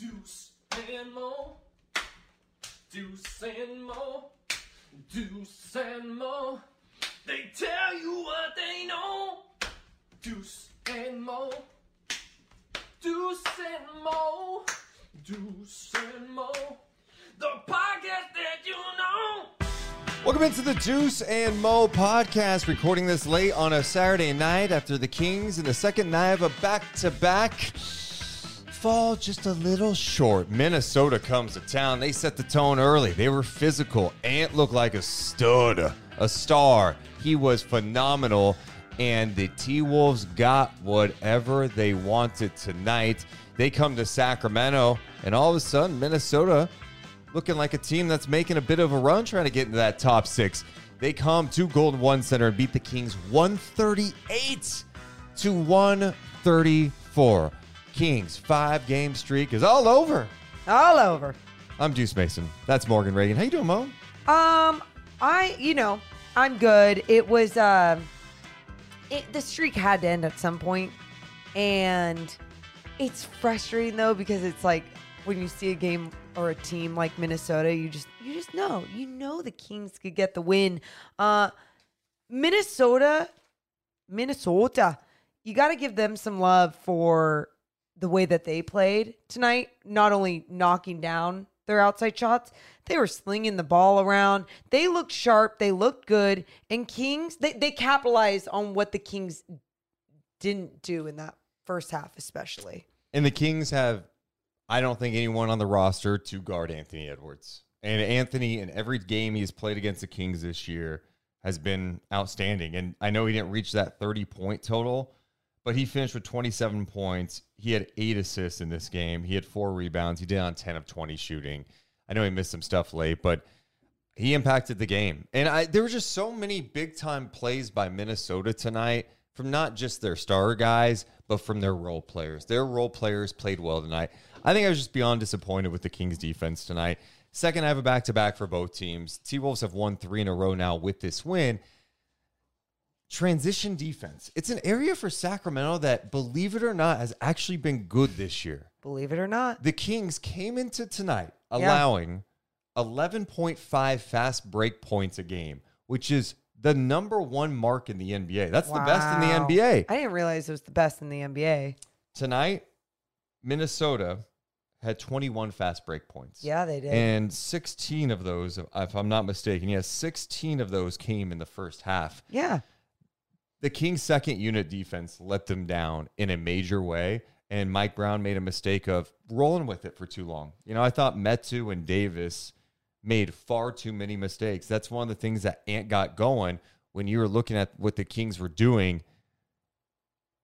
Deuce and Mo. Deuce and Mo. Deuce and Mo. They tell you what they know. Deuce and Mo. Deuce and Mo. Deuce and Mo. The podcast that you know. Welcome into the Deuce and Mo podcast, recording this late on a Saturday night after the Kings in the second night of a back to back fall just a little short. Minnesota comes to town. They set the tone early. They were physical. Ant looked like a stud, a star. He was phenomenal. And the T Wolves got whatever they wanted tonight. They come to Sacramento, and all of a sudden, Minnesota looking like a team that's making a bit of a run trying to get into that top six. They come to Golden One Center and beat the Kings 138 to 134. Kings five game streak is all over. all over. I'm Deuce Mason. That's Morgan Reagan. How you doing, Mo? Um, I, you know, I'm good. It was, uh, it, the streak had to end at some point, and it's frustrating though because it's like when you see a game or a team like Minnesota, you just, you just know, you know, the Kings could get the win. Uh, Minnesota, Minnesota, you got to give them some love for the way that they played tonight, not only knocking down their outside shots, they were slinging the ball around. They looked sharp, they looked good, and Kings they they capitalized on what the Kings didn't do in that first half especially. And the Kings have, I don't think anyone on the roster to guard Anthony Edwards. And Anthony, in every game he's played against the Kings this year, has been outstanding. And I know he didn't reach that 30 point total, but he finished with 27 points. He had eight assists in this game. He had four rebounds. He did on 10 of 20 shooting. I know he missed some stuff late, but he impacted the game. And I there were just so many big time plays by Minnesota tonight from not just their star guys, but from their role players. Their role players played well tonight. I think I was just beyond disappointed with the Kings defense tonight. Second, I have a back to back for both teams. T Wolves have won three in a row now with this win. Transition defense. It's an area for Sacramento that, believe it or not, has actually been good this year. Believe it or not. The Kings came into tonight allowing 11.5 fast break points a game, which is the number one mark in the NBA. That's the best in the NBA. I didn't realize it was the best in the NBA. Tonight, Minnesota had 21 fast break points. Yeah, they did. And 16 of those, if I'm not mistaken, yes, 16 of those came in the first half. yeah. The Kings' second unit defense let them down in a major way, and Mike Brown made a mistake of rolling with it for too long. You know, I thought Metu and Davis made far too many mistakes. That's one of the things that Ant got going when you were looking at what the Kings were doing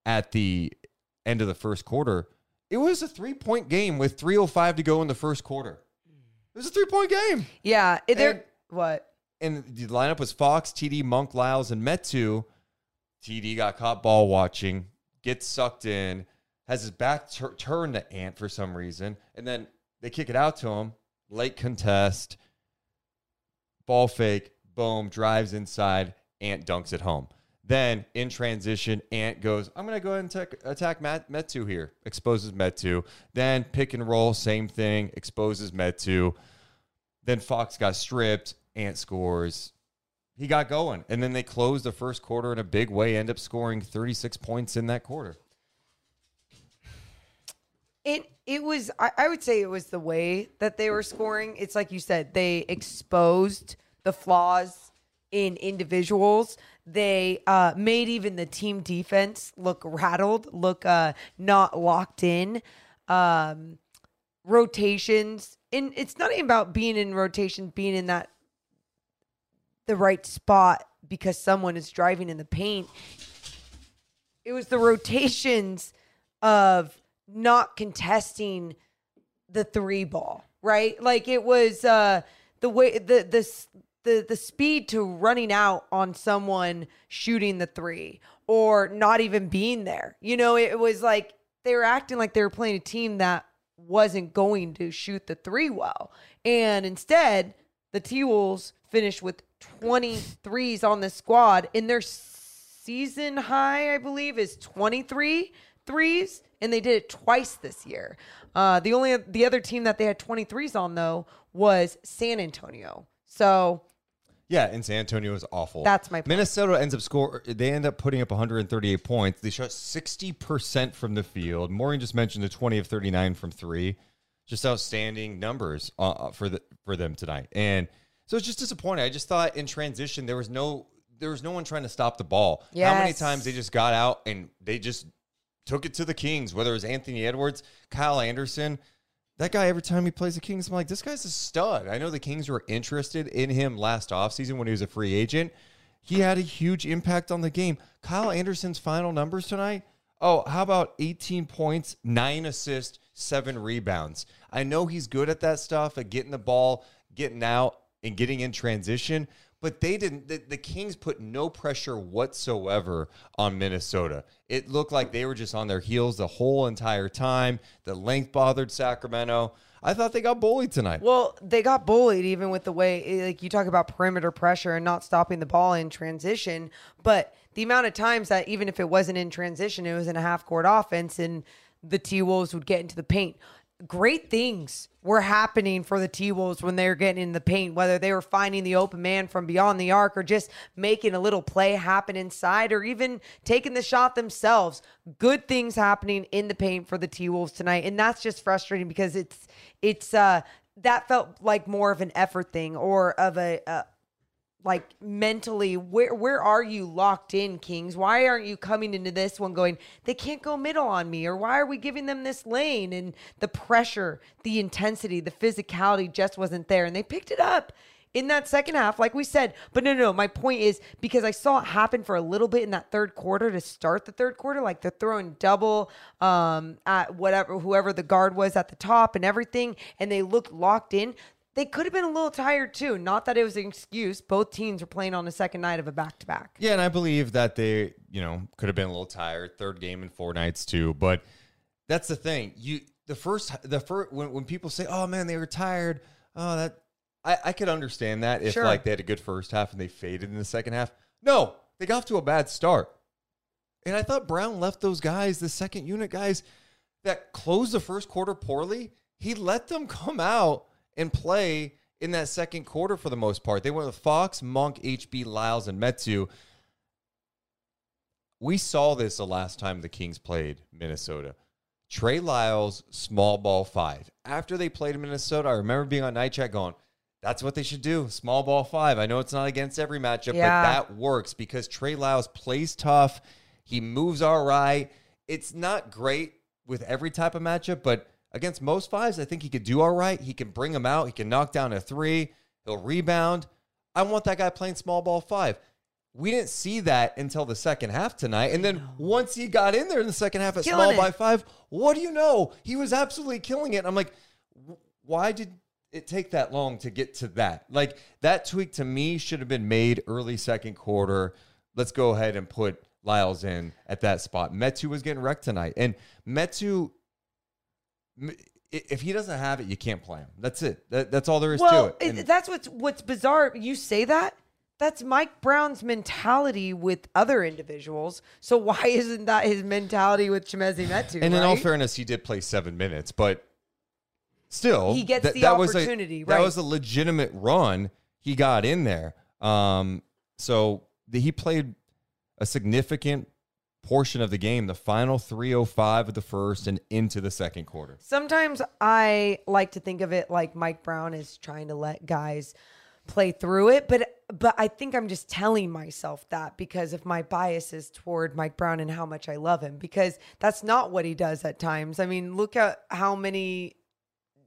at the end of the first quarter. It was a three point game with 3.05 to go in the first quarter. It was a three point game. Yeah. They're And- what? And the lineup was Fox, TD, Monk, Lyles, and Metu. TD got caught ball watching, gets sucked in, has his back tur- turned to Ant for some reason, and then they kick it out to him. Late contest, ball fake, boom, drives inside, Ant dunks it home. Then in transition, Ant goes, I'm going to go ahead and attack, Matt, Metu here, exposes Metu. Then pick and roll, same thing, exposes Metu. Then Fox got stripped, Ant scores. He got going. And then they closed the first quarter in a big way, end up scoring 36 points in that quarter. It it was I, I would say it was the way that they were scoring. It's like you said, they exposed the flaws in individuals. They uh, made even the team defense look rattled, look uh, not locked in. Um, rotations, and it's not even about being in rotation, being in that the right spot because someone is driving in the paint. It was the rotations of not contesting the three ball, right? Like it was uh the way the the the the speed to running out on someone shooting the three or not even being there. You know, it was like they were acting like they were playing a team that wasn't going to shoot the three well. And instead, the T Wolves finished with 23s on the squad. And their season high, I believe, is 23 threes. And they did it twice this year. Uh, the only the other team that they had 23s on though was San Antonio. So Yeah, and San Antonio is awful. That's my point. Minnesota ends up score. They end up putting up 138 points. They shot 60 percent from the field. Maureen just mentioned the 20 of 39 from three. Just outstanding numbers uh, for the for them tonight. And so it's just disappointing. I just thought in transition there was no there was no one trying to stop the ball. How many times they just got out and they just took it to the Kings, whether it was Anthony Edwards, Kyle Anderson. That guy, every time he plays the Kings, I'm like, this guy's a stud. I know the Kings were interested in him last offseason when he was a free agent. He had a huge impact on the game. Kyle Anderson's final numbers tonight. Oh, how about 18 points, nine assists, seven rebounds? I know he's good at that stuff, at getting the ball, getting out, and getting in transition. But they didn't. The, the Kings put no pressure whatsoever on Minnesota. It looked like they were just on their heels the whole entire time. The length bothered Sacramento. I thought they got bullied tonight. Well, they got bullied even with the way, like you talk about perimeter pressure and not stopping the ball in transition. But the amount of times that even if it wasn't in transition, it was in a half court offense and the T Wolves would get into the paint. Great things were happening for the T Wolves when they were getting in the paint, whether they were finding the open man from beyond the arc or just making a little play happen inside or even taking the shot themselves. Good things happening in the paint for the T Wolves tonight. And that's just frustrating because it's, it's, uh, that felt like more of an effort thing or of a, uh, like mentally where where are you locked in kings? Why aren't you coming into this one going they can't go middle on me or why are we giving them this lane? And the pressure the intensity the physicality just wasn't there. And they picked it up in that second half like we said. But no no no my point is because i saw it happen for a little bit in that third quarter to start the third quarter like they're throwing double um at whatever whoever the guard was at the top and everything and they looked locked in they could have been a little tired too. Not that it was an excuse. Both teams were playing on the second night of a back to back. Yeah, and I believe that they, you know, could have been a little tired. Third game in four nights too, but that's the thing. You the first the first when, when people say, "Oh man, they were tired," oh that I I could understand that if Sure. like they had a good first half and they faded in the second half. No, they got off to a bad start, and I thought Brown left those guys, the second unit guys that closed the first quarter poorly. He let them come out and play in that second quarter for the most part. They went with Fox, Monk, HB, Lyles, and Metu. We saw this the last time the Kings played Minnesota. Trey Lyles, small ball five. After they played Minnesota, I remember being on night chat going, that's what they should do. Small ball five. I know it's not against every matchup, Yeah. but that works because Trey Lyles plays tough. He moves all right. It's not great with every type of matchup, but against most fives, I think he could do all right. He can bring them out. He can knock down a three. He'll rebound. I want that guy playing small ball five. We didn't see that until the second half tonight. And then once he got in there in the second half at Killing small it. by five, what do you know? He was absolutely killing it. I'm like, why did it take that long to get to that? Like that tweak to me should have been made early second quarter. Let's go ahead and put Lyles in at that spot. Metu was getting wrecked tonight. And Metu if he doesn't have it, you can't play him. That's it. That, that's all there is Well, to it. And- that's what's what's bizarre. You say that. That's Mike Brown's mentality with other individuals. So why isn't that his mentality with Chimezie Metu? And in all fairness, he did play seven minutes, but still, He gets that- the that was a- opportunity, That was a legitimate run. He got in there. Um, so the, he played a significant portion of the game, the final 305 of the first and into the second quarter. Sometimes I like to think of it like Mike Brown is trying to let guys play through it, but but I think I'm just telling myself that because of my biases toward Mike Brown and how much I love him because that's not what he does at times. I mean, look at how many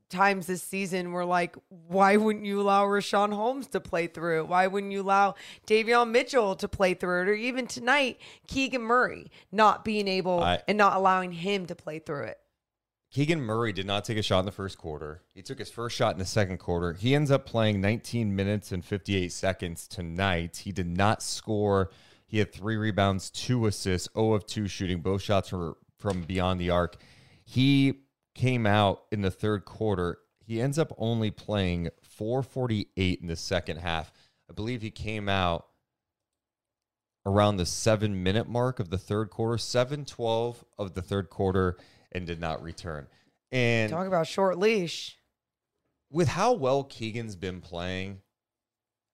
times this season we're like, why wouldn't you allow Richaun Holmes to play through it? Why wouldn't you allow Davion Mitchell to play through it? Or even tonight, Keegan Murray not being able I- and not allowing him to play through it. Keegan Murray did not take a shot in the first quarter. He took his first shot in the second quarter. He ends up playing 19 minutes and 58 seconds tonight. He did not score. He had three rebounds, two assists, 0 of 2 shooting, both shots were from beyond the arc. He came out in the third quarter. He ends up only playing 448 in the second half. I believe he came out around the seven minute mark of the third quarter, 7 12 of the third quarter, and did not return. And Talk about short leash. with how well Keegan's been playing,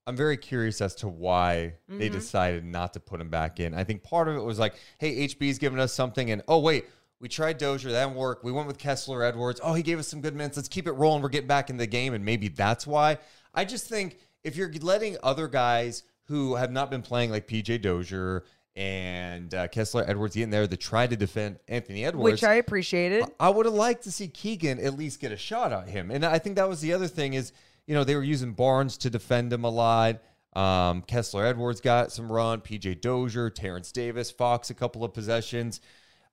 I'm very curious as to why they mm-hmm. decided not to put him back in. I think part of it was like, hey, HB's giving us something, and oh, wait, we tried Dozier, that didn't work. We went with Kessler Edwards. Oh, he gave us some good minutes. Let's keep it rolling. We're getting back in the game, and maybe that's why. I just think if you're letting other guys who have not been playing, like PJ Dozier and uh, Kessler Edwards, get in there to try to defend Anthony Edwards, Which I appreciated. I would have liked to see Keegan at least get a shot at him. And I think that was the other thing is, you know, they were using Barnes to defend him a lot. Um, Kessler Edwards got some run, PJ Dozier, Terence Davis, Fox a couple of possessions.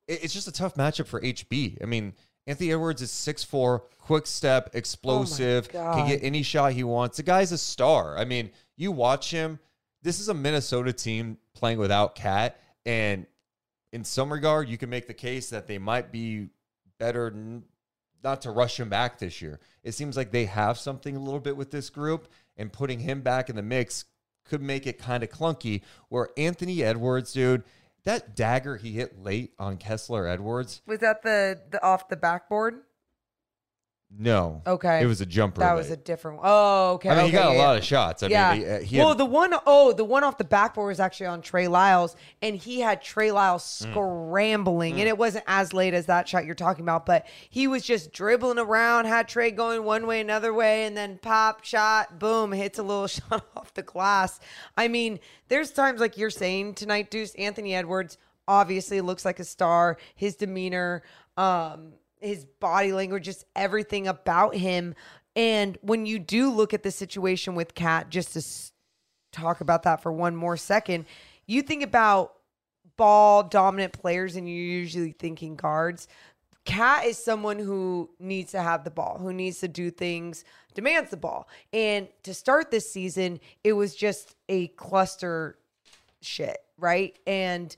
It- It's just a tough matchup for HB. I mean, Anthony Edwards is 6'4, quick step, explosive, oh can get any shot he wants. The guy's a star. I mean, you watch him. This is a Minnesota team playing without KAT, and in some regard, you can make the case that they might be better not to rush him back this year. It seems like they have something a little bit with this group, and putting him back in the mix could make it kind of clunky. Where Anthony Edwards, dude, that dagger he hit late on Kessler Edwards, Was that the, the off the backboard? No, Okay. it was a jumper. That was a different one. Oh, okay. I mean, he okay, got a lot yeah. of shots. I yeah. mean, he, uh, he well, had, the one oh, the one off the backboard was actually on Trey Lyles, and he had Trey Lyles Mm. scrambling, and it wasn't as late as that shot you're talking about, but he was just dribbling around, had Trey going one way, another way, and then pop shot, boom, hits a little shot off the glass. I mean, there's times like you're saying tonight, Deuce Anthony Edwards obviously looks like a star. His demeanor, um, his body language, just everything about him. And when you do look at the situation with KAT, just to s- talk about that for one more second, you think about ball dominant players and you're usually thinking guards. KAT is someone who needs to have the ball, who needs to do things, demands the ball. And to start this season, it was just a cluster shit, right? And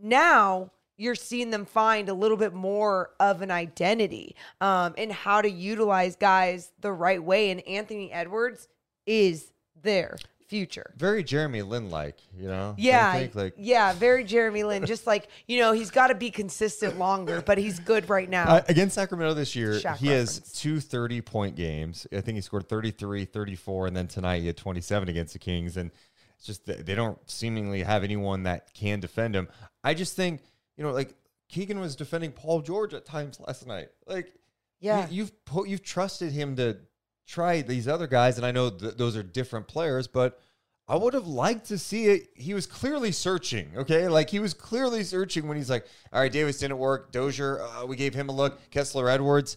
now you're seeing them find a little bit more of an identity um, and how to utilize guys the right way. And Anthony Edwards is their future. very Jeremy Lin like, you know? Yeah, think? like yeah, very Jeremy Lin. Just like you know, he's got to be consistent longer, but he's good right now. Uh, against Sacramento this year, he has reference. two 30 point games. I think he scored 33, 34, and then tonight he had 27 against the Kings. And it's just they don't seemingly have anyone that can defend him. I just think, you know, like Keegan was defending Paul George at times last night. Like, Yeah. you, have put, you've trusted him to try these other guys. And I know th- those are different players, but I would have liked to see it. He was clearly searching, okay? Like he was clearly searching when he's like, all right, Davis didn't work. Dozier, uh, we gave him a look. Kessler Edwards.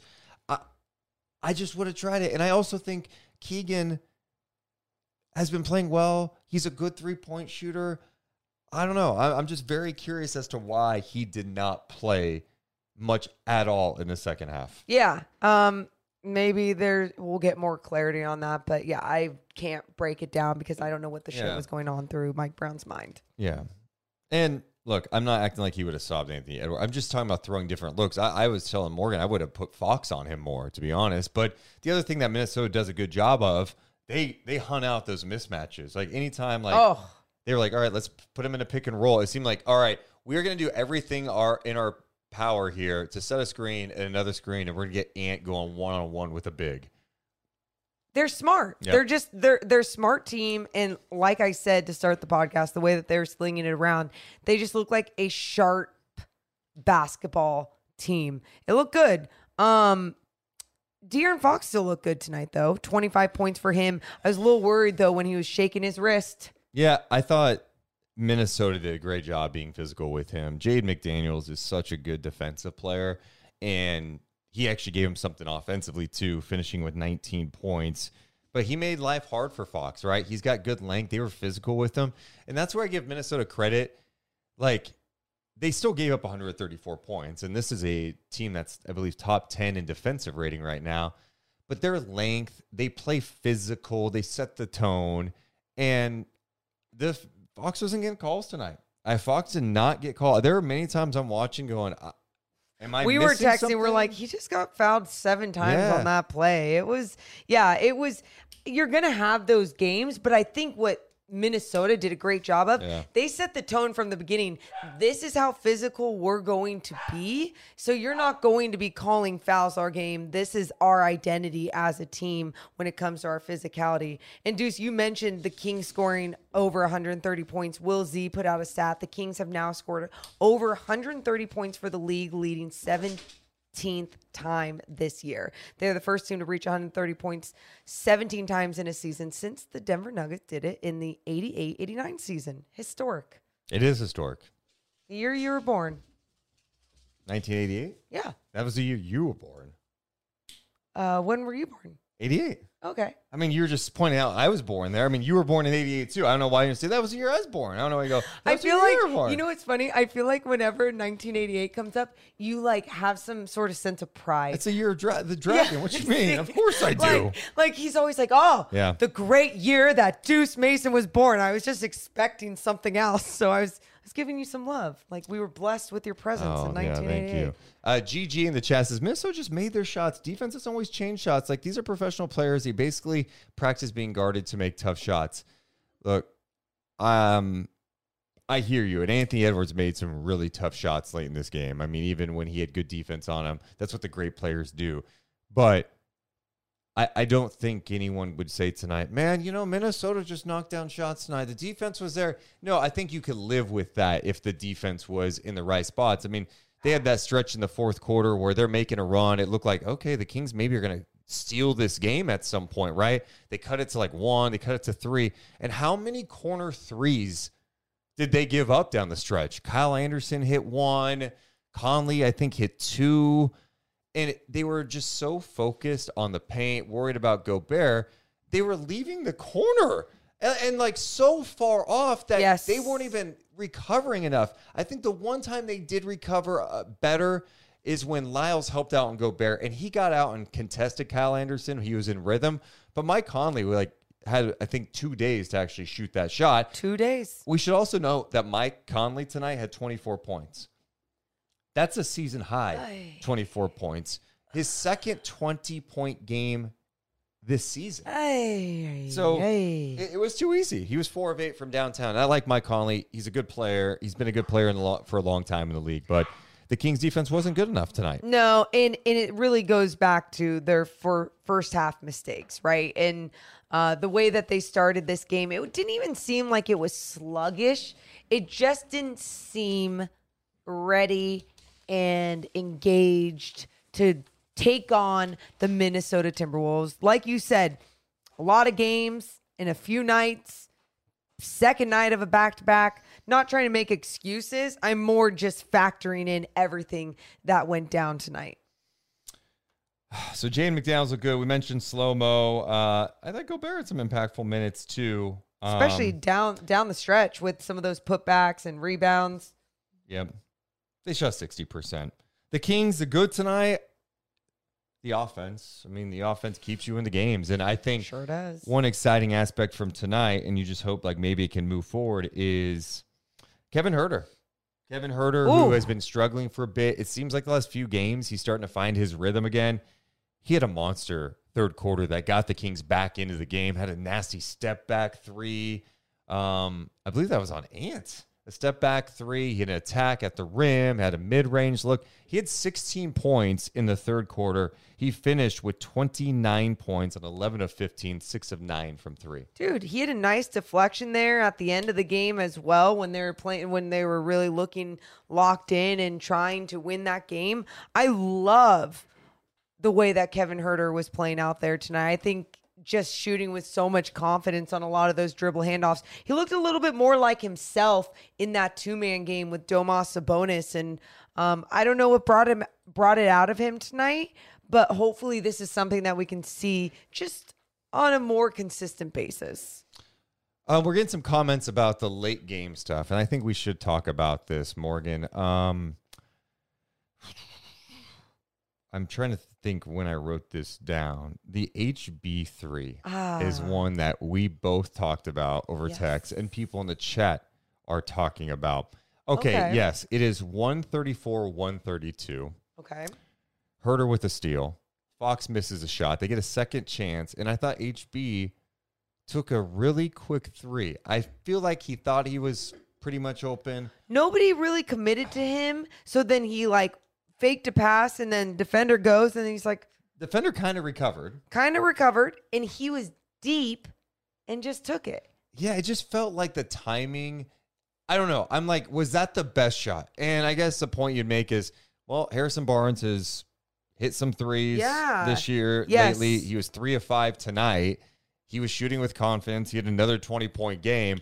I, I just would have tried it. And I also think Keegan has been playing well. He's a good three point shooter. I don't know. I'm just very curious as to why he did not play much at all in the second half. Yeah. Um maybe there we'll get more clarity on that, but yeah, I can't break it down because I don't know what the shit was going on through Mike Brown's mind. Yeah. And look, I'm not acting like he would have sobbed Anthony Edwards. I'm just talking about throwing different looks. I, I was telling Morgan I would have put Fox on him more, to be honest. But the other thing that Minnesota does a good job of, they they hunt out those mismatches. Like anytime, like oh, they were like, all right, let's put him in a pick and roll. It seemed like, all right, we're gonna do everything our in our power here to set a screen and another screen, and we're gonna get Ant going one on one with a big. they're smart. Yep. They're just they're they're smart team and like I said to start the podcast, the way that they're slinging it around, they just look like a sharp basketball team. It looked good. Um De'Aaron Fox still looked good tonight though. 25 points for him. I was a little worried though when he was shaking his wrist. Yeah, I thought Minnesota did a great job being physical with him. Jaden McDaniels is such a good defensive player, and he actually gave him something offensively too, finishing with 19 points. But he made life hard for Fox, right? He's got good length. They were physical with him. And that's where I give Minnesota credit. Like, they still gave up 134 points. And this is a team that's, I believe, top 10 in defensive rating right now. But their length, they play physical, they set the tone. And the Fox wasn't getting calls tonight. I Fox did not get called. There were many times I'm watching going, am I we were texting. We're like, he just got fouled seven times Yeah. on that play. It was, yeah, it was. You're gonna have those games, but I think what Minnesota did a great job of. Yeah. They set the tone from the beginning. This is how physical we're going to be. So you're not going to be calling fouls our game. This is our identity as a team when it comes to our physicality. And Deuce, you mentioned the Kings scoring over 130 points. Will Z put out a stat. The Kings have now scored over 130 points for the league, leading 17th time this year. They're the first team to reach 130 points 17 times in a season since the Denver Nuggets did it in the 88 89 season. Historic. It is historic. The year you were born. 1988. Yeah. That was the year you were born. Uh, when were you born? 88. Okay. I mean, you were just pointing out I was born there. I mean, you were born in '88 too. I don't know why you didn't say that was the year I was born. I don't know why you go. I feel like you you know what's funny. I feel like whenever 1988 comes up, you like have some sort of sense of pride. it's a year of dra- the dragon. What you mean? Of course I do. Like, like he's always like, oh, Yeah. the great year that Deuce Mason was born. I was just expecting something else, so I was, was giving you some love. Like we were blessed with your presence Oh, in yeah, 1988. thank you. Uh, GG in the chat says Minnesota just made their shots. Defense has always changed shots. Like these are professional players. They basically practice being guarded to make tough shots. Look, um, I hear you. And Anthony Edwards made some really tough shots late in this game. I mean, even when he had good defense on him, that's what the great players do. But I, I don't think anyone would say tonight, man, you know, Minnesota just knocked down shots tonight. The defense was there. No, I think you could live with that if the defense was in the right spots. I mean, they had that stretch in the fourth quarter where they're making a run. It looked like, okay, the Kings maybe are going to steal this game at some point, right? They cut it to like one, they cut it to three. And how many corner threes did they give up down the stretch? Kyle Anderson hit one. Conley, I think, hit two. And it- they were just so focused on the paint, worried about Gobert. They were leaving the corner and, and like so far off that Yes. they weren't even recovering enough. I think the one time they did recover uh, better is when Lyles helped out on Gobert and he got out and contested Kyle Anderson. He was in rhythm. But Mike Conley like had I think two days to actually shoot that shot. Two days. We should also note that Mike Conley tonight had 24 points. That's a season high, Aye. 24 points. His second 20 point game this season. Hey, So hey. it, it was too easy. He was four of eight from downtown. I like Mike Conley. He's a good player. He's been a good player in the lo- for a long time in the league, but the Kings defense wasn't good enough tonight. No, and and it really goes back to their for first half mistakes, right? And uh, the way that they started this game, it didn't even seem like it was sluggish. It just didn't seem ready and engaged to take on the Minnesota Timberwolves. Like you said, a lot of games in a few nights second night of a back to back. Not trying to make excuses. I'm more just factoring in everything that went down tonight. So Jaden McDaniels look good. We mentioned slow mo. Uh, I thought Gobert had some impactful minutes too. Um, Especially down down the stretch with some of those putbacks and rebounds. Yep. They shot 60%. The Kings, the good tonight. The offense. I mean, the offense keeps you in the games. And I think Sure does. one exciting aspect from tonight, and you just hope like maybe it can move forward, is Kevin Huerter. Kevin Huerter, Ooh. who has been struggling for a bit. It seems like the last few games, he's starting to find his rhythm again. He had a monster third quarter that got the Kings back into the game, had a nasty step back three. Um, I believe that was on Ant. Step back three. He had an attack at the rim, had a mid range look. He had 16 points in the third quarter. He finished with 29 points on 11 of 15, 6 of 9 from three. Dude, he had a nice deflection there at the end of the game as well when they were playing when they were really looking locked in and trying to win that game. I love the way that Kevin Huerter was playing out there tonight. I think just shooting with so much confidence on a lot of those dribble handoffs. He looked a little bit more like himself in that two man game with Domas Sabonis, and um, I don't know what brought him brought it out of him tonight, but hopefully this is something that we can see just on a more consistent basis. Uh, we're getting some comments about the late game stuff, and I think we should talk about this, Morgan. Um, I'm trying to think when I wrote this down. The HB3 is Ah. one that we both talked about over Yes. text, and people in the chat are talking about. Okay, Okay. yes, it is 134 132. Okay. Huerter with a steal. Fox misses a shot. They get a second chance, and I thought HB took a really quick three. I feel like he thought he was pretty much open. Nobody really committed to him. So then he like faked a pass and then defender goes and he's like Defender kind of recovered. kind of recovered and he was deep and just took it. Yeah, it just felt like the timing. I don't know. I'm like, was that the best shot? And I guess the point you'd make is, well, Harrison Barnes has hit some threes Yeah. this year. Yes. Lately, he was three of five tonight. He was shooting with confidence. He had another 20 point game.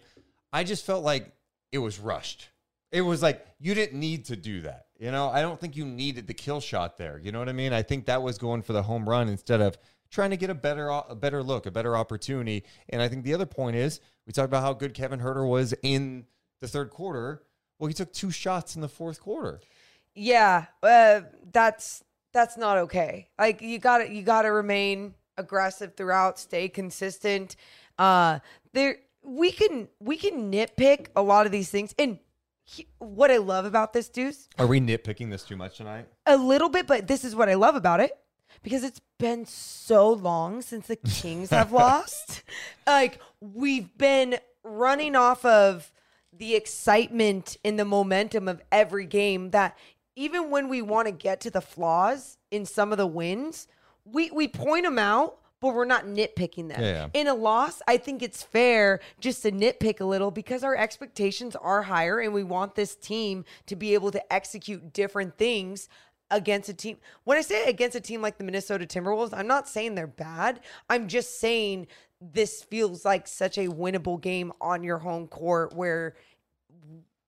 I just felt like it was rushed. It was like you didn't need to do that. You know, I don't think you needed the kill shot there. You know what I mean? I think that was going for the home run instead of trying to get a better a better look, a better opportunity. And I think the other point is we talked about how good Kevin Huerter was in the third quarter. Well, he took two shots in the fourth quarter. Yeah, uh, that's that's not okay. Like you got to you got to remain aggressive throughout, stay consistent. Uh, there we can we can nitpick a lot of these things, and he, what I love about this Deuce, Are we nitpicking this too much tonight? a little bit, but this is what I love about it because it's been so long since the Kings have lost. Like we've been running off of the excitement and the momentum of every game that even when we want to get to the flaws in some of the wins, we we point them out, but we're not nitpicking them. Yeah, yeah. In a loss, I think it's fair just to nitpick a little because our expectations are higher and we want this team to be able to execute different things against a team. When I say against a team like the Minnesota Timberwolves, I'm not saying they're bad. I'm just saying this feels like such a winnable game on your home court where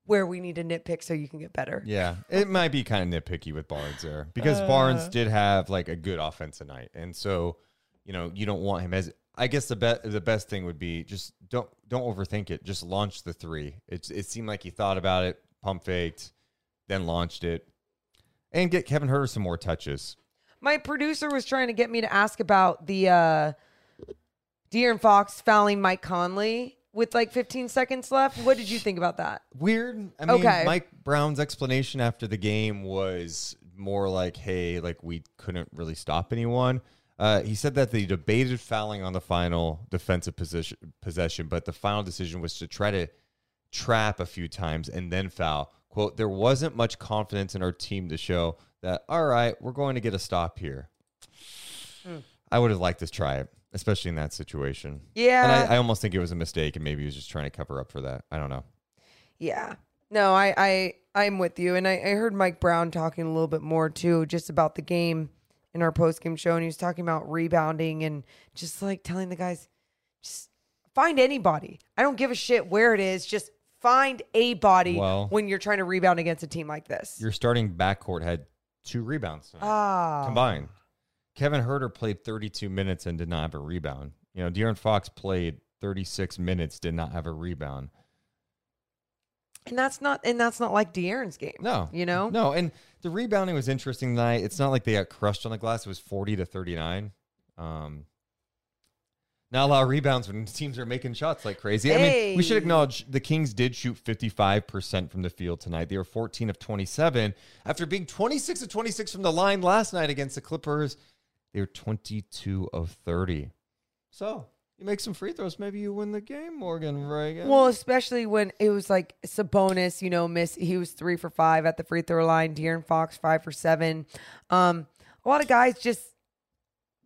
where we need to nitpick so you can get better. Yeah, it might be kind of nitpicky with Barnes there because Barnes uh. did have like a good offense tonight, and so you know you don't want him as. I guess the be- the best thing would be just don't don't overthink it. Just launch the three. It it seemed like he thought about it, pump faked, then launched it, and get Kevin Huerter some more touches. My producer was trying to get me to ask about the uh De'Aaron Fox fouling Mike Conley with like 15 seconds left. What did you think about that? Weird. I mean, Okay. Mike Brown's explanation after the game was more like, "Hey, like we couldn't really stop anyone." Uh, he said that they debated fouling on the final defensive position possession, but the final decision was to try to trap a few times and then foul. "Quote: There wasn't much confidence in our team to show that. All right, we're going to get a stop here." I would have liked to try it, especially in that situation. Yeah. and I, I almost think it was a mistake, and maybe he was just trying to cover up for that. I don't know. Yeah. No, I I I'm with you, and I, I heard Mike Brown talking a little bit more too, just about the game in our post game show, and he was talking about rebounding and just like telling the guys, just find anybody. I don't give a shit where it is, just find a body Well- when you're trying to rebound against a team like this. Your starting backcourt had two rebounds Ah, combined. Kevin Huerter played 32 minutes and did not have a rebound. You know, De'Aaron Fox played 36 minutes, did not have a rebound. and that's not and that's not like De'Aaron's game. No, you know, no. And the rebounding was interesting tonight. It's not like they got crushed on the glass. It was 40 to 39. Um, not a lot of rebounds when teams are making shots like crazy. I mean, we should acknowledge the Kings did shoot 55% from the field tonight. They were 14 of 27 after being 26 of 26 from the line last night against the Clippers. They were 22 of 30. So you make some free throws, maybe you win the game, Morgan Reagan. Well, especially when it was like Sabonis, you know, miss he was three for five at the free throw line. De'Aaron Fox five for seven. Um, a lot of guys just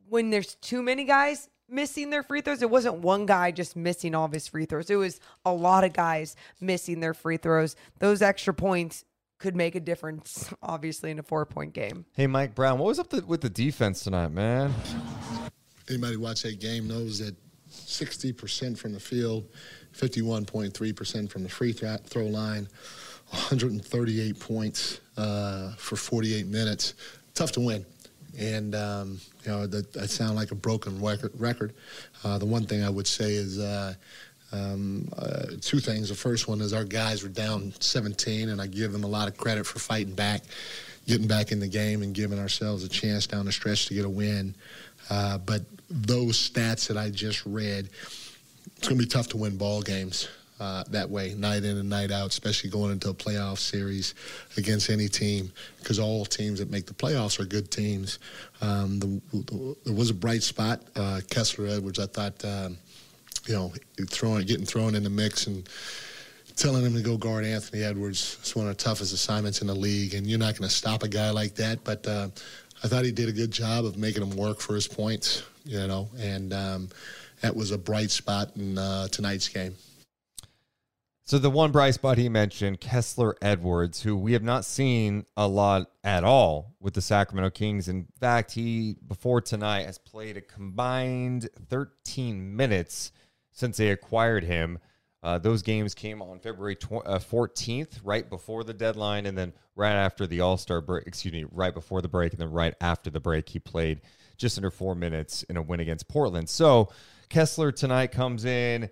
when there's too many guys missing their free throws, it wasn't one guy just missing all of his free throws. It was a lot of guys missing their free throws. Those extra points could make a difference, obviously, in a four point game. hey, Mike Brown, what was up the, with the defense tonight, man? Anybody watch that game knows that 60% from the field, 51.3% from the free throw, line, 138 points uh, for 48 minutes. Tough to win. And, um, you know, that, that sound like a broken record. record. Uh, the one thing I would say is uh, um, uh, two things. The first one is our guys were down 17, and I give them a lot of credit for fighting back, getting back in the game, and giving ourselves a chance down the stretch to get a win. Uh, but those stats that I just read, it's going to be tough to win ball games uh, that way, night in and night out, especially going into a playoff series against any team, because all teams that make the playoffs are good teams. Um, the, the, there was a bright spot. Uh, Kessler Edwards, I thought. Um, you know, throwing, getting thrown in the mix and telling him to go guard Anthony Edwards. It's one of the toughest assignments in the league, and you're not going to stop a guy like that. But uh, I thought he did a good job of making him work for his points, you know, and um, that was a bright spot in uh, tonight's game. So the one bright spot he mentioned, Kessler Edwards, who we have not seen a lot at all with the Sacramento Kings. In fact, he before tonight has played a combined 13 minutes since they acquired him. Uh, those games came on February tw- uh, 14th, right before the deadline, and then right after the All Star break. Excuse me, right before the break, and then right after the break, he played just under four minutes in a win against Portland. So Kessler tonight comes in,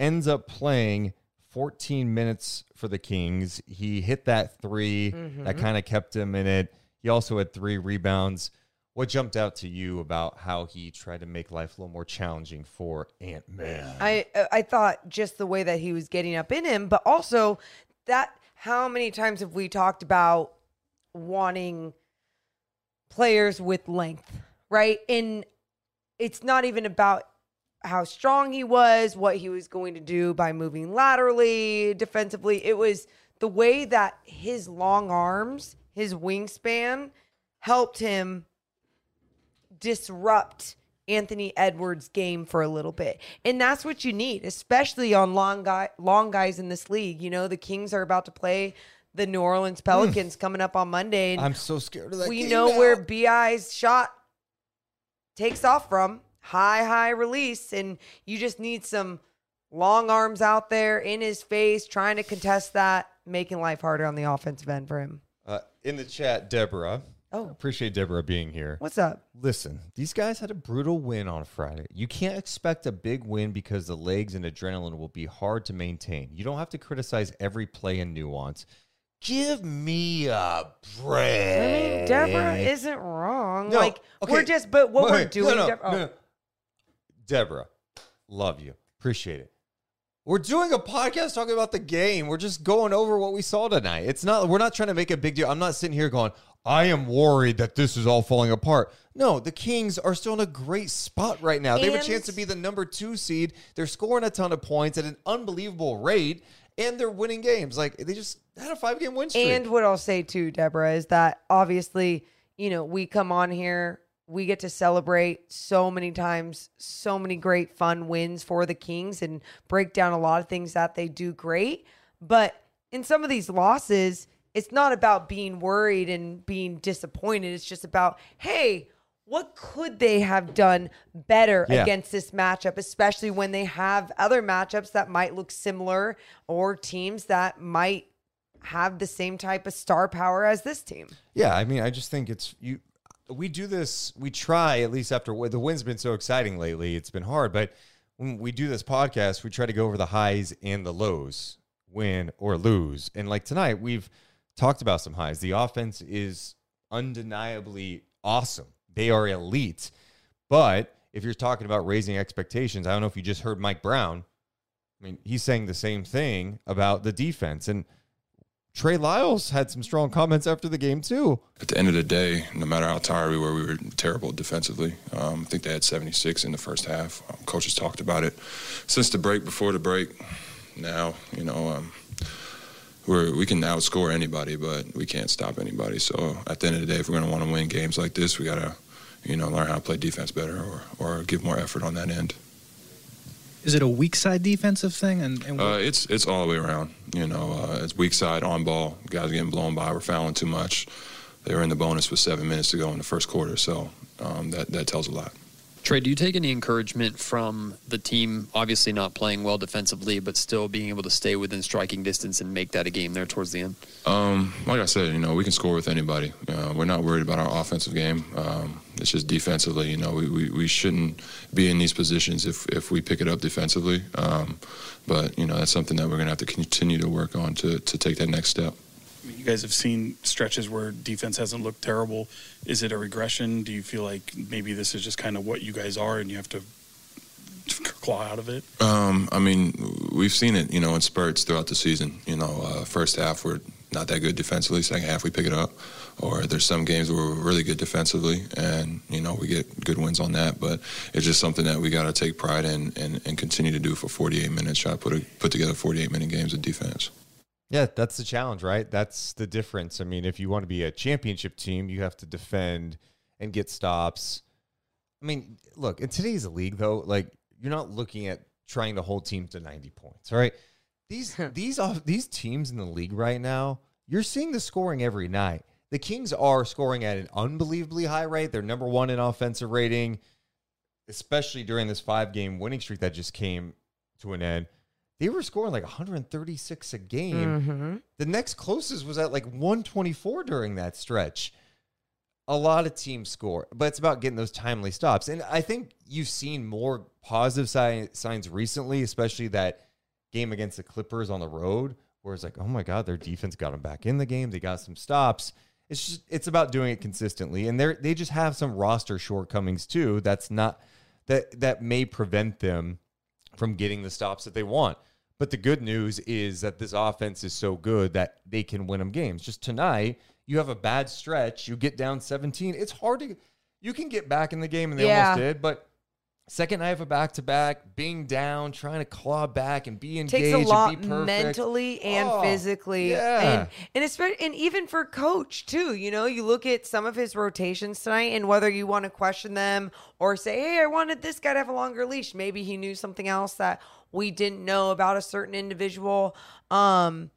ends up playing 14 minutes for the Kings. He hit that 3 that kind of kept him in it. He also had three rebounds. What jumped out to you about how he tried to make life a little more challenging for Ant Man? I uh, I thought just the way that he was getting up in him, but also that how many times have we talked about wanting players with length, right? And it's not even about how strong he was, what he was going to do by moving laterally, defensively. It was the way that his long arms, his wingspan helped him disrupt Anthony Edwards' game for a little bit. And that's what you need, especially on long guy long guys in this league. You know, the Kings are about to play the New Orleans Pelicans coming up on Monday. And I'm so scared of that. we game know now. where BI's shot takes off from. High, high release. And you just need some long arms out there in his face, trying to contest that, making life harder on the offensive end for him. Uh, in the chat, Deborah. Oh. appreciate Deborah being here. What's up? Listen, these guys had a brutal win on Friday. You can't expect a big win because the legs and adrenaline will be hard to maintain. You don't have to criticize every play and nuance. Give me a break. I mean, Deborah isn't wrong. No, like okay. we're just, but what Wait, we're doing, no, no, oh. Deborah, love you, appreciate it. We're doing a podcast talking about the game. We're just going over what we saw tonight. It's not. We're not trying to make a big deal. I'm not sitting here going, I am worried that this is all falling apart. No, the Kings are still in a great spot right now. They have a chance to be the number two seed. They're scoring a ton of points at an unbelievable rate, and they're winning games. Like they just had a five game win streak. And what I'll say too, Deborah, is that obviously, you know, we come on here, we get to celebrate so many times, so many great fun wins for the Kings and break down a lot of things that they do great. But in some of these losses, it's not about being worried and being disappointed. It's just about, hey, what could they have done better Yeah. against this matchup, especially when they have other matchups that might look similar or teams that might have the same type of star power as this team. Yeah, I mean, I just think it's you. We do this. We try at least after the win's been so exciting lately. It's been hard, but when we do this podcast, we try to go over the highs and the lows, win or lose. And like tonight, we've talked about some highs. The offense is undeniably awesome. They are elite. But if you're talking about raising expectations, I don't know if you just heard Mike Brown. I mean, he's saying the same thing about the defense and. Trey Lyles had some strong comments after the game too. At the end of the day, no matter how tired we were, we were terrible defensively. Um, I think they had 76 in the first half. Um, coaches talked about it since the break, before the break. Now, you know, um, we're, we can outscore anybody, but we can't stop anybody. So at the end of the day, if we're going to want to win games like this, we got to, you know, learn how to play defense better or, or give more effort on that end. Is it a weak side defensive thing? And, and Uh, it's it's all the way around. You know, uh, it's weak side on ball. Guys getting blown by. We're fouling too much. They were in the bonus with seven minutes to go in the first quarter, so um, that that tells a lot. Trey, do you take any encouragement from the team obviously not playing well defensively, but still being able to stay within striking distance and make that a game there towards the end? Um, like I said, you know, we can score with anybody. Uh, we're not worried about our offensive game. Um, it's just defensively, you know, we, we, we shouldn't be in these positions if, if we pick it up defensively. Um, but, you know, that's something that we're going to have to continue to work on to, to take that next step. I mean, you guys have seen stretches where defense hasn't looked terrible. Is it a regression? Do you feel like maybe this is just kind of what you guys are and you have to claw out of it? Um, I mean, we've seen it, you know, in spurts throughout the season. You know, uh, first half we're not that good defensively. Second half, we pick it up. Or there's some games where we're really good defensively, and you know we get good wins on that. But it's just something that we got to take pride in and, and continue to do for 48 minutes. Try to put a, put together 48 minute games of defense. Yeah, that's the challenge, right? That's the difference. I mean, if you want to be a championship team, you have to defend and get stops. I mean, look, in today's league though, like you're not looking at trying to hold teams to 90 points, right? These these off, these teams in the league right now, you're seeing the scoring every night. The Kings are scoring at an unbelievably high rate. They're number 1 in offensive rating, especially during this 5-game winning streak that just came to an end. They were scoring like 136 a game. Mm-hmm. The next closest was at like 124 during that stretch. A lot of teams score, but it's about getting those timely stops. And I think you've seen more positive si- signs recently, especially that game against the Clippers on the road, where it's like, oh my God, their defense got them back in the game. They got some stops. It's just it's about doing it consistently, and they they just have some roster shortcomings too. That's not that that may prevent them from getting the stops that they want. But the good news is that this offense is so good that they can win them games. Just tonight, you have a bad stretch, you get down 17. It's hard to you can get back in the game and they Yeah. almost did, but second night of a back to back, being down, trying to claw back and be engaged takes a lot and mentally and Oh, physically. Yeah. and and especially and even for coach too you know you look at some of his rotations tonight and whether you want to question them or say hey i wanted this guy to have a longer leash. Maybe he knew something else that we didn't know about a certain individual. Um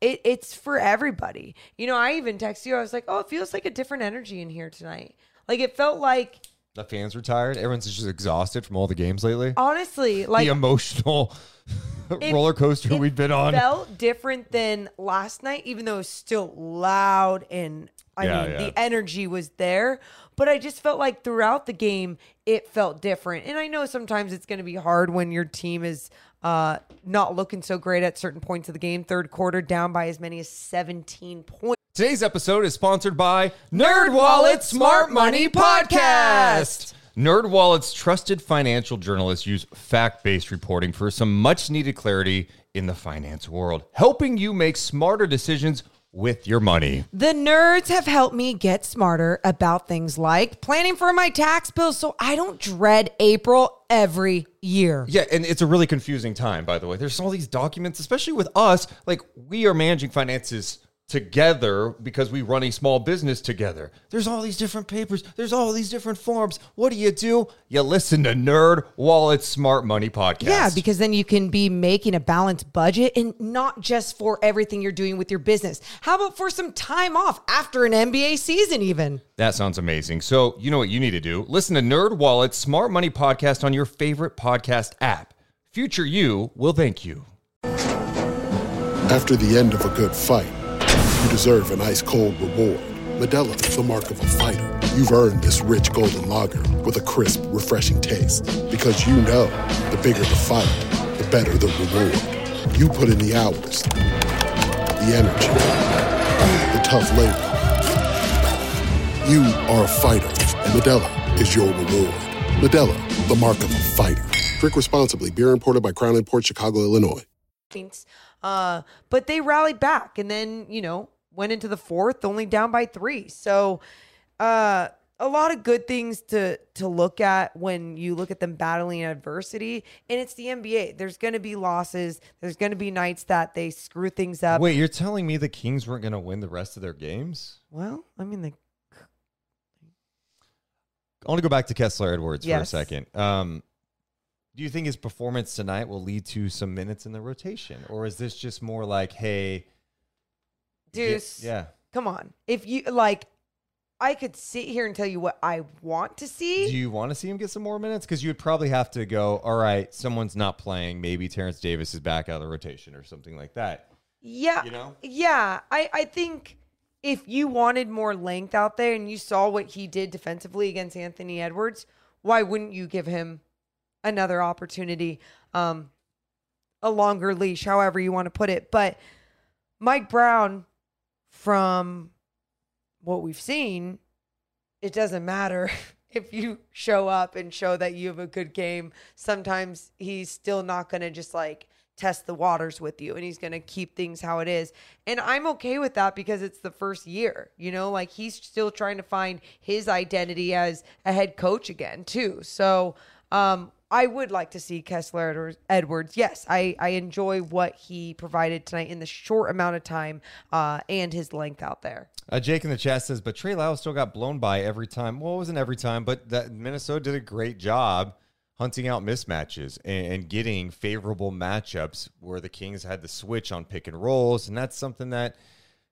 it, it's for everybody. You know i even text you i was like oh it feels like a different energy in here tonight. Like it felt like The fans were tired. Everyone's just exhausted from all the games lately. honestly like the emotional It- roller coaster it we've been on. Felt different than last night, even though it was still loud and I Yeah, mean yeah. the energy was there. But I just felt like throughout the game it felt different. And I know sometimes it's going to be hard when your team is uh, not looking so great at certain points of the game. Third quarter down by as many as 17 points. Today's episode is sponsored by NerdWallet Smart Money Podcast. NerdWallet's trusted financial journalists use fact-based reporting for some much-needed clarity in the finance world, helping you make smarter decisions with your money. The nerds have helped me get smarter about things like planning for my tax bills so I don't dread April every year. Yeah, and it's a really confusing time, by the way. There's all these documents, especially with us. Like, we are managing finances together because we run a small business together. There's all these different papers, there's all these different forms. What do you do? You listen to Nerd Wallet Smart Money Podcast. Yeah, because then you can be making a balanced budget and not just for everything you're doing with your business. How about for some time off after an NBA season, even? that sounds amazing. So, you know what you need to do? Listen to Nerd Wallet Smart Money Podcast on your favorite podcast app. Future you will thank you. After the end of a good fight, you deserve an ice cold reward. Modelo is the mark of a fighter. You've earned this rich golden lager with a crisp, refreshing taste. Because you know the bigger the fight, the better the reward. You put in the hours, the energy, the tough labor. You are a fighter, and Modelo is your reward. Modelo, the mark of a fighter. Drink responsibly. Beer imported by Crown Port Chicago, Illinois. Uh, but they rallied back and then, you know, went into the fourth, only down by three. So uh a lot of good things to to look at when you look at them battling adversity. And it's the NBA. There's gonna be losses. There's gonna be nights that they screw things up. Wait, you're telling me the Kings weren't going to win the rest of their games? Well, I mean they I want to go back to Kessler Edwards for a second. Um, do you think his performance tonight will lead to some minutes in the rotation, or is this just more like, hey, Deuce. yeah? Come on. If you like I could sit here and tell you what I want to see. Do you want to see him get some more minutes? Because you would probably have to go. All right, someone's not playing. Maybe Terence Davis is back out of the rotation or something like that. Yeah. You know? Yeah. I, I think if you wanted more length out there and you saw what he did defensively against Anthony Edwards, why wouldn't you give him another opportunity? Um, a longer leash, however you want to put it. But Mike Brown, from what we've seen, it doesn't matter if you show up and show that you have a good game. Sometimes he's still not going to just like test the waters with you and he's going to keep things how it is. And I'm okay with that because it's the first year, you know, like he's still trying to find his identity as a head coach again, too. So, um, I would like to see Kessler Edwards-. Yes, I, I enjoy what he provided tonight in the short amount of time uh, and his length out there. Uh, Jake in the chat says, but Trey Lyles still got blown by every time. Well, it wasn't every time, but that Minnesota did a great job hunting out mismatches and, and getting favorable matchups where the Kings had the switch on pick and rolls. And that's something that,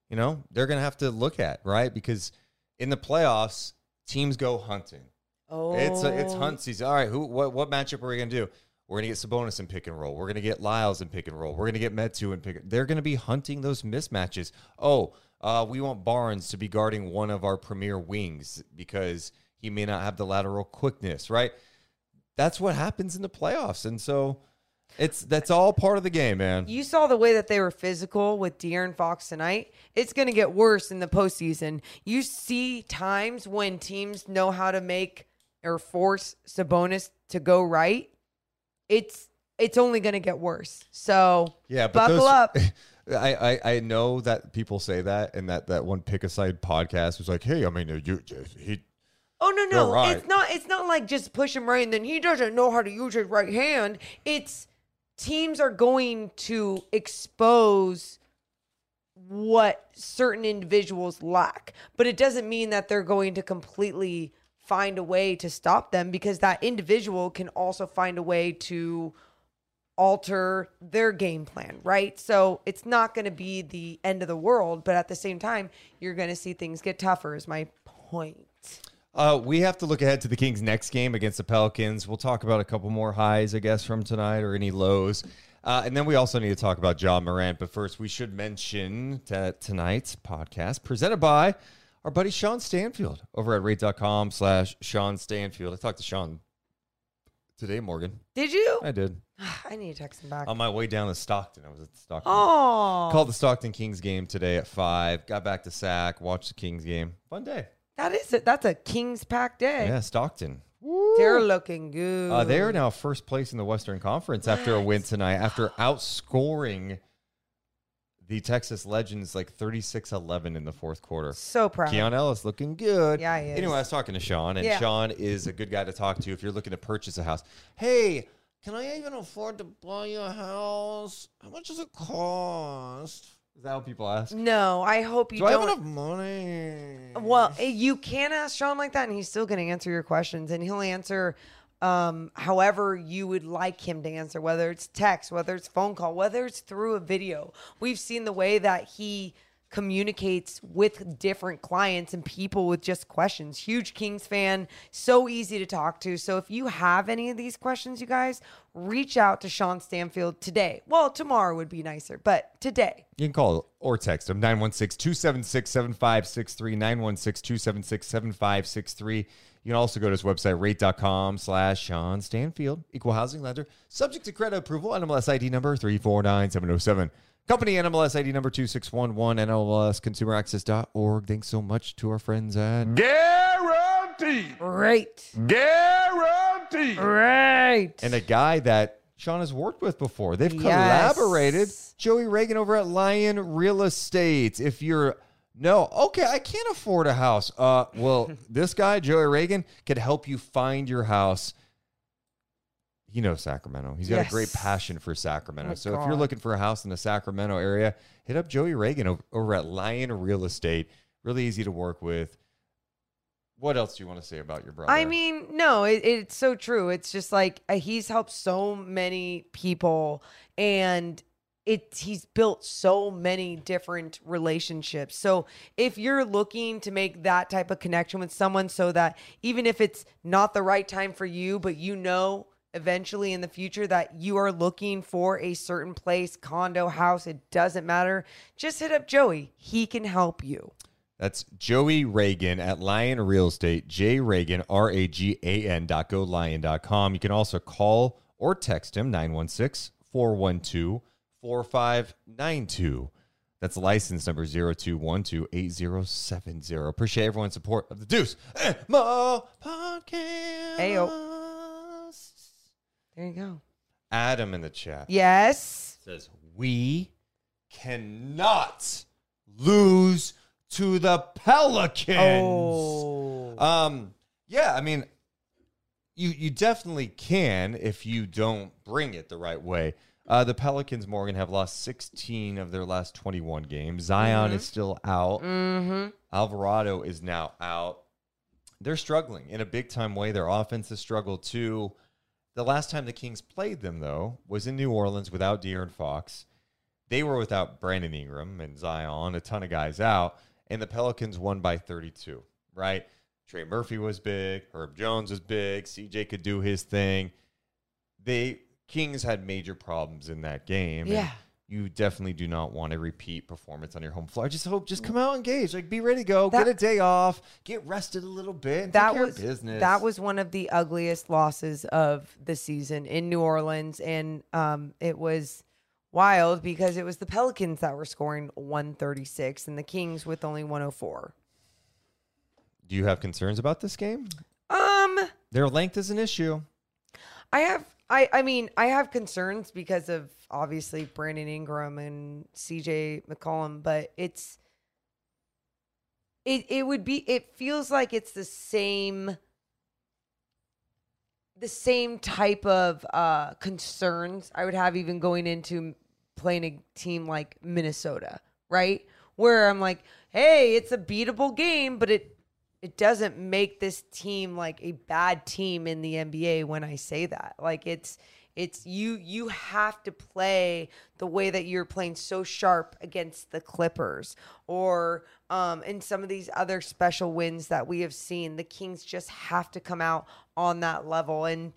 you know, they're going to have to look at, right? Because in the playoffs, teams go hunting. Oh, It's a, it's hunt season. All right, who what what matchup are we gonna do? We're gonna get Sabonis in pick and roll. We're gonna get Lyles in pick and roll. We're gonna get Metu in pick. They're gonna be hunting those mismatches. Oh, uh, we want Barnes to be guarding one of our premier wings because he may not have the lateral quickness. Right. That's what happens in the playoffs, and so it's that's all part of the game, man. You saw the way that they were physical with De'Aaron Fox tonight. It's going to get worse in the postseason. You see times when teams know how to make or force Sabonis to go right. It's it's only going to get worse. So Yeah, buckle those- up. I, I I know that people say that, and that that one pick aside podcast was like, hey, I mean, you he Oh no, no. right. It's not it's not like just push him right and then he doesn't know how to use his right hand. It's teams are going to expose what certain individuals lack. But it doesn't mean that they're going to completely find a way to stop them because that individual can also find a way to alter their game plan, right? So it's not going to be the end of the world, but at the same time, you're going to see things get tougher is my point. Uh, we have to look ahead to the Kings' next game against the Pelicans. We'll talk about a couple more highs, I guess, from tonight or any lows. Uh, and then we also need to talk about Ja Morant. But first, we should mention tonight's podcast presented by our buddy Sean Stanfield over at rate.com slash Sean Stanfield. I talked to Sean today, Morgan. Did you? I did. I need to text him back. On my way down to Stockton. I was at Stockton. Oh, Called the Stockton Kings game today at 5. Got back to Sac, watched the Kings game. Fun day. that is it. That's a Kings pack day. Yeah, Stockton. They're looking good. Uh, they are now first place in the Western Conference after a win tonight, after outscoring the Texas Legends like 36 11 in the fourth quarter. so proud. Keon Ellis looking good. Yeah, he is. Anyway, I was talking to Sean, and Yeah. Sean is a good guy to talk to if you're looking to purchase a house. Hey, can I even afford to buy you a house? How much does it cost? Is that what people ask? No, I hope you Do I have don't. enough money? Well, eh, you can ask Sean like that, and he's still going to answer your questions, and he'll answer um, however you would like him to answer, whether it's text, whether it's phone call, whether it's through a video. We've seen the way that he communicates with different clients and people with just questions. Huge Kings fan, so easy to talk to. So if you have any of these questions, you guys, reach out to Sean Stanfield today. Well, tomorrow would be nicer, but today. You can call or text him 916 276 7563. 916 276 7563. You can also go to his website, rate.com slash Sean Stanfield, equal housing lender, subject to credit approval, NMLS ID number 349707. Company NMLS ID number 2611, NMLSconsumeraccess.org. Thanks so much to our friends at. Guaranteed. Right. Guaranteed. Right. And a guy that Sean has worked with before. They've Yes. collaborated. Joey Reagan over at Lyon Real Estate. If you're no, okay, I can't afford a house. Uh, well, this guy, Joey Reagan, could help you find your house. He knows Sacramento. He's got a great passion for Sacramento. my so if you're looking for a house in the Sacramento area, hit up Joey Reagan over at Lyon Real Estate. Really easy to work with. What else do you want to say about your brother? I mean, no, it, it's so true. It's just like uh, he's helped so many people and it he's built so many different relationships. So if you're looking to make that type of connection with someone so that even if it's not the right time for you, but you know eventually in the future that you are looking for a certain place, condo, house, it doesn't matter, just hit up Joey. He can help you. That's Joey Reagan at Lyon Real Estate, J Reagan, R A G A N dot go lyon dot com. You can also call or text him 916 412 4592. That's license number 02128070. Appreciate everyone's support of the Deuce Mo podcast. Ayo. There you go. Adam in the chat. Yes. says we cannot lose to the Pelicans. Oh. Um, yeah, I mean, you you definitely can if you don't bring it the right way. Uh, the Pelicans, Morgan, have lost 16 of their last 21 games. Zion is still out. Mm-hmm. Alvarado is now out. They're struggling in a big time way. Their offense has struggled too. The last time the Kings played them, though, was in New Orleans without De'Aaron Fox. They were without Brandon Ingram and Zion, a ton of guys out, and the Pelicans won by 32, right? Trey Murphy was big, Herb Jones was big, CJ could do his thing. They Kings had major problems in that game. Yeah. you definitely do not want a repeat performance on your home floor. I just hope just come out engaged, like be ready to go, That- get a day off, get rested a little bit, that take care was of business. that was one of the ugliest losses of the season in New Orleans, and um, it was wild because it was the Pelicans that were scoring 136 and the Kings with only 104. Do you have concerns about this game? Um, Their length is an issue. I have I I mean I have concerns because of obviously Brandon Ingram and CJ McCollum, but it's it it would be it feels like it's the same the same type of uh concerns I would have even going into playing a team like Minnesota, right? Where I'm like, hey, it's a beatable game, but it it doesn't make this team like a bad team in the NBA when I say that. Like it's it's you you have to play the way that you're playing so sharp against the Clippers or um in some of these other special wins that we have seen. The Kings just have to come out on that level and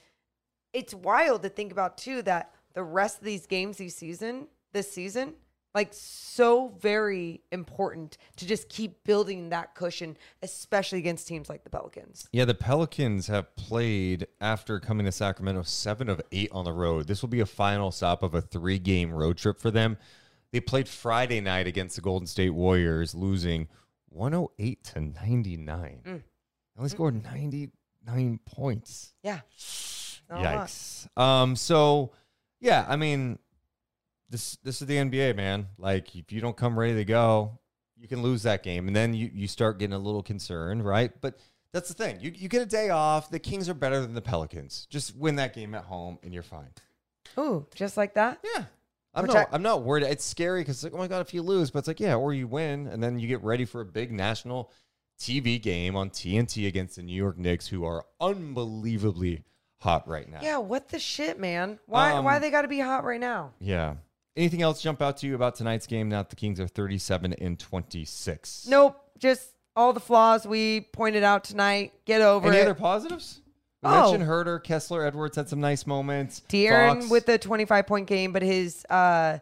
it's wild to think about too that the rest of these games this season, this season, like so very important to just keep building that cushion, especially against teams like the Pelicans. Yeah, the Pelicans have played after coming to Sacramento seven of eight on the road. This will be a final stop of a three game road trip for them. They played Friday night against the Golden State Warriors, losing 108 to 99. They only scored 99 points. Yeah. Yikes. Um, so yeah, I mean, this this is the NBA, man. Like if you don't come ready to go, you can lose that game. And then you, you start getting a little concerned, right? But that's the thing. You you get a day off. The Kings are better than the Pelicans. Just win that game at home and you're fine. Ooh, just like that? Yeah. I'm Which not I- I'm not worried. It's scary because like, oh my god, if you lose, but it's like, yeah, or you win, and then you get ready for a big national TV game on TNT against the New York Knicks, who are unbelievably hot right now. Yeah, what the shit, man? Why why Um, they got to be hot right now? Yeah. Anything else jump out to you about tonight's game? Now that the Kings are 37 and 26. Nope, just all the flaws we pointed out tonight. Get over Any it. other positives? We Oh. mentioned Huerter, Kessler, Edwards had some nice moments. De'Aaron with the 25 point game, but his uh,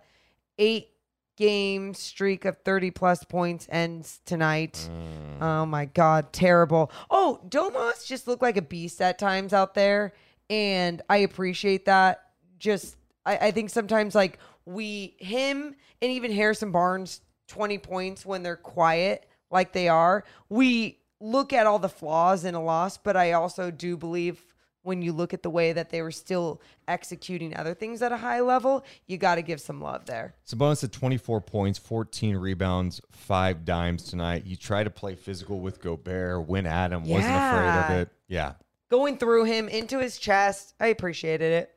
eight game streak of 30 plus points ends tonight. Mm. Oh my God, terrible. Oh, Domas just looked like a beast at times out there. And I appreciate that. Just, I, I think sometimes like we, him and even Harrison Barnes, 20 points when they're quiet like they are, we look at all the flaws in a loss, but I also do believe when you look at the way that they were still executing other things at a high level, you got to give some love there. Sabonis had 24 points, 14 rebounds, five dimes tonight. You try to play physical with Gobert, went at him, wasn't afraid of it. Yeah. Going through him into his chest, I appreciated it.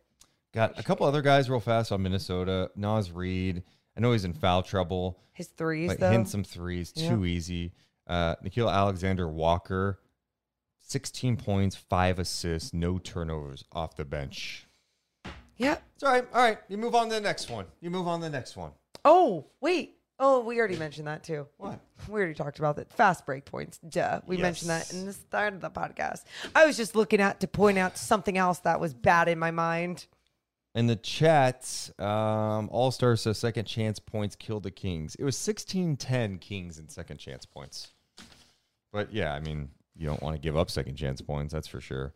Got a couple other guys real fast on Minnesota. Naz Reid. I know he's in foul trouble. His threes, Like though. hitting some threes, too easy. Uh, Nickeil Alexander Walker, 16 points, five assists, no turnovers off the bench. yeah. It's all right. All right. You move on to the next one. You move on to the next one. Oh, wait. Oh, we already mentioned that too. What? We already talked about that. Fast break points. Duh. We mentioned that in the start of the podcast. I was just looking at to point out something else that was bad in my mind. In the chat, um, All Star says second chance points killed the Kings. It was 16 10 Kings in second chance points. But yeah, I mean, you don't want to give up second chance points, that's for sure.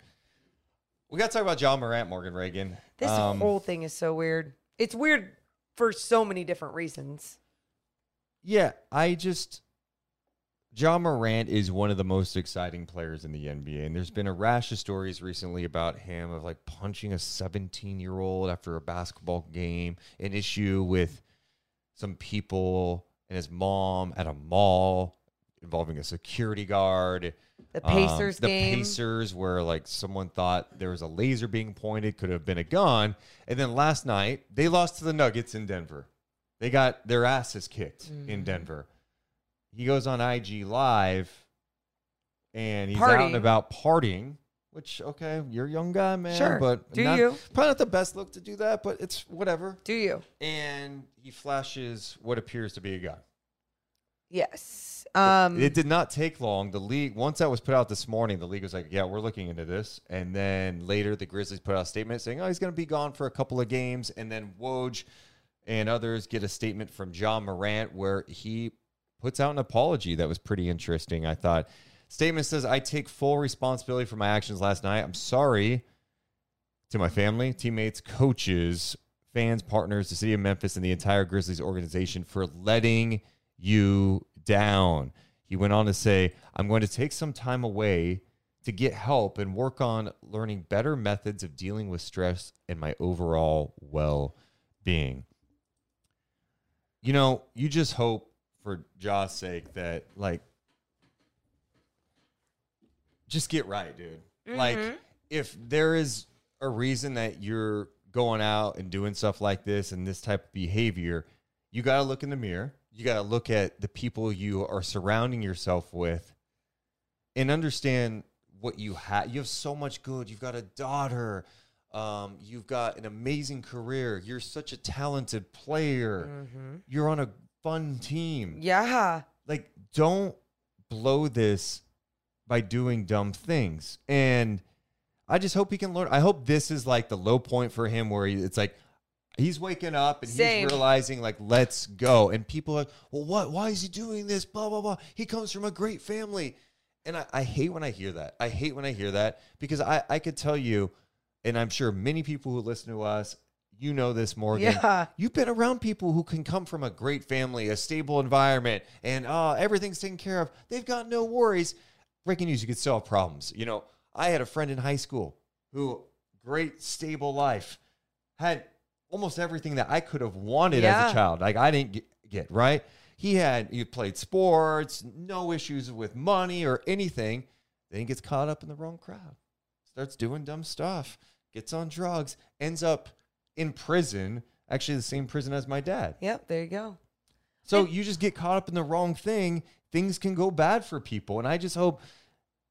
We got to talk about Ja Morant, Morgan Reagan. This Um, whole thing is so weird. It's weird for so many different reasons. Yeah, I just Ja Morant is one of the most exciting players in the NBA, and there's been a rash of stories recently about him of like punching a 17 year old after a basketball game, an issue with some people and his mom at a mall involving a security guard. The Um, Pacers the game. Pacers, where like someone thought there was a laser being pointed, could have been a gun. And then last night, they lost to the Nuggets in Denver. They got their asses kicked Mm. in Denver. He goes on IG Live and he's out and about partying, which, okay, you're a young guy, man. Sure. But Do not- you? Probably not the best look to do that, but it's whatever. Do you? And he flashes what appears to be a gun. Yes. Um, it did not take long. The league, once that was put out this morning, the league was like, "Yeah, we're looking into this." And then later, the Grizzlies put out a statement saying, "Oh, he's going to be gone for a couple of games." And then Woj and others get a statement from Ja Morant where he puts out an apology that was pretty interesting. I thought statement says, "I take full responsibility for my actions last night. I'm sorry to my family, teammates, coaches, fans, partners, the city of Memphis, and the entire Grizzlies organization for letting you down. He went on to say, I'm going to take some time away to get help and work on learning better methods of dealing with stress and my overall well being. You know, you just hope for Ja's sake that, like, just get right, dude. Like, if there is a reason that you're going out and doing stuff like this and this type of behavior, you got to look in the mirror. You got to look at the people you are surrounding yourself with and understand what you have. You have so much good. You've got a daughter. Um, you've got an amazing career. You're such a talented player. You're on a fun team. Yeah. like don't blow this by doing dumb things. And i just hope he can learn. I hope this is like the low point for him where he, it's like he's waking up and Same. he's realizing like let's go. And people are like well what why is he doing this? Blah blah blah. He comes from a great family. And i, I hate when i hear that. I hate when i hear that because i i could tell you and i'm sure many people who listen to us you know this morgan Yeah. you've been around people who can come from a great family, a stable environment, and uh, everything's taken care of. They've got no worries. Breaking news: you could still have problems. You know, I had a friend in high school who great stable life had almost everything that I could have wanted as a child. Like I didn't get, get right. He had he played sports, no issues with money or anything. Then he gets caught up in the wrong crowd, starts doing dumb stuff, gets on drugs, ends up in prison, actually the same prison as my dad. Yep. There you go. So you just get caught up in the wrong thing. Things can go bad for people. And I just hope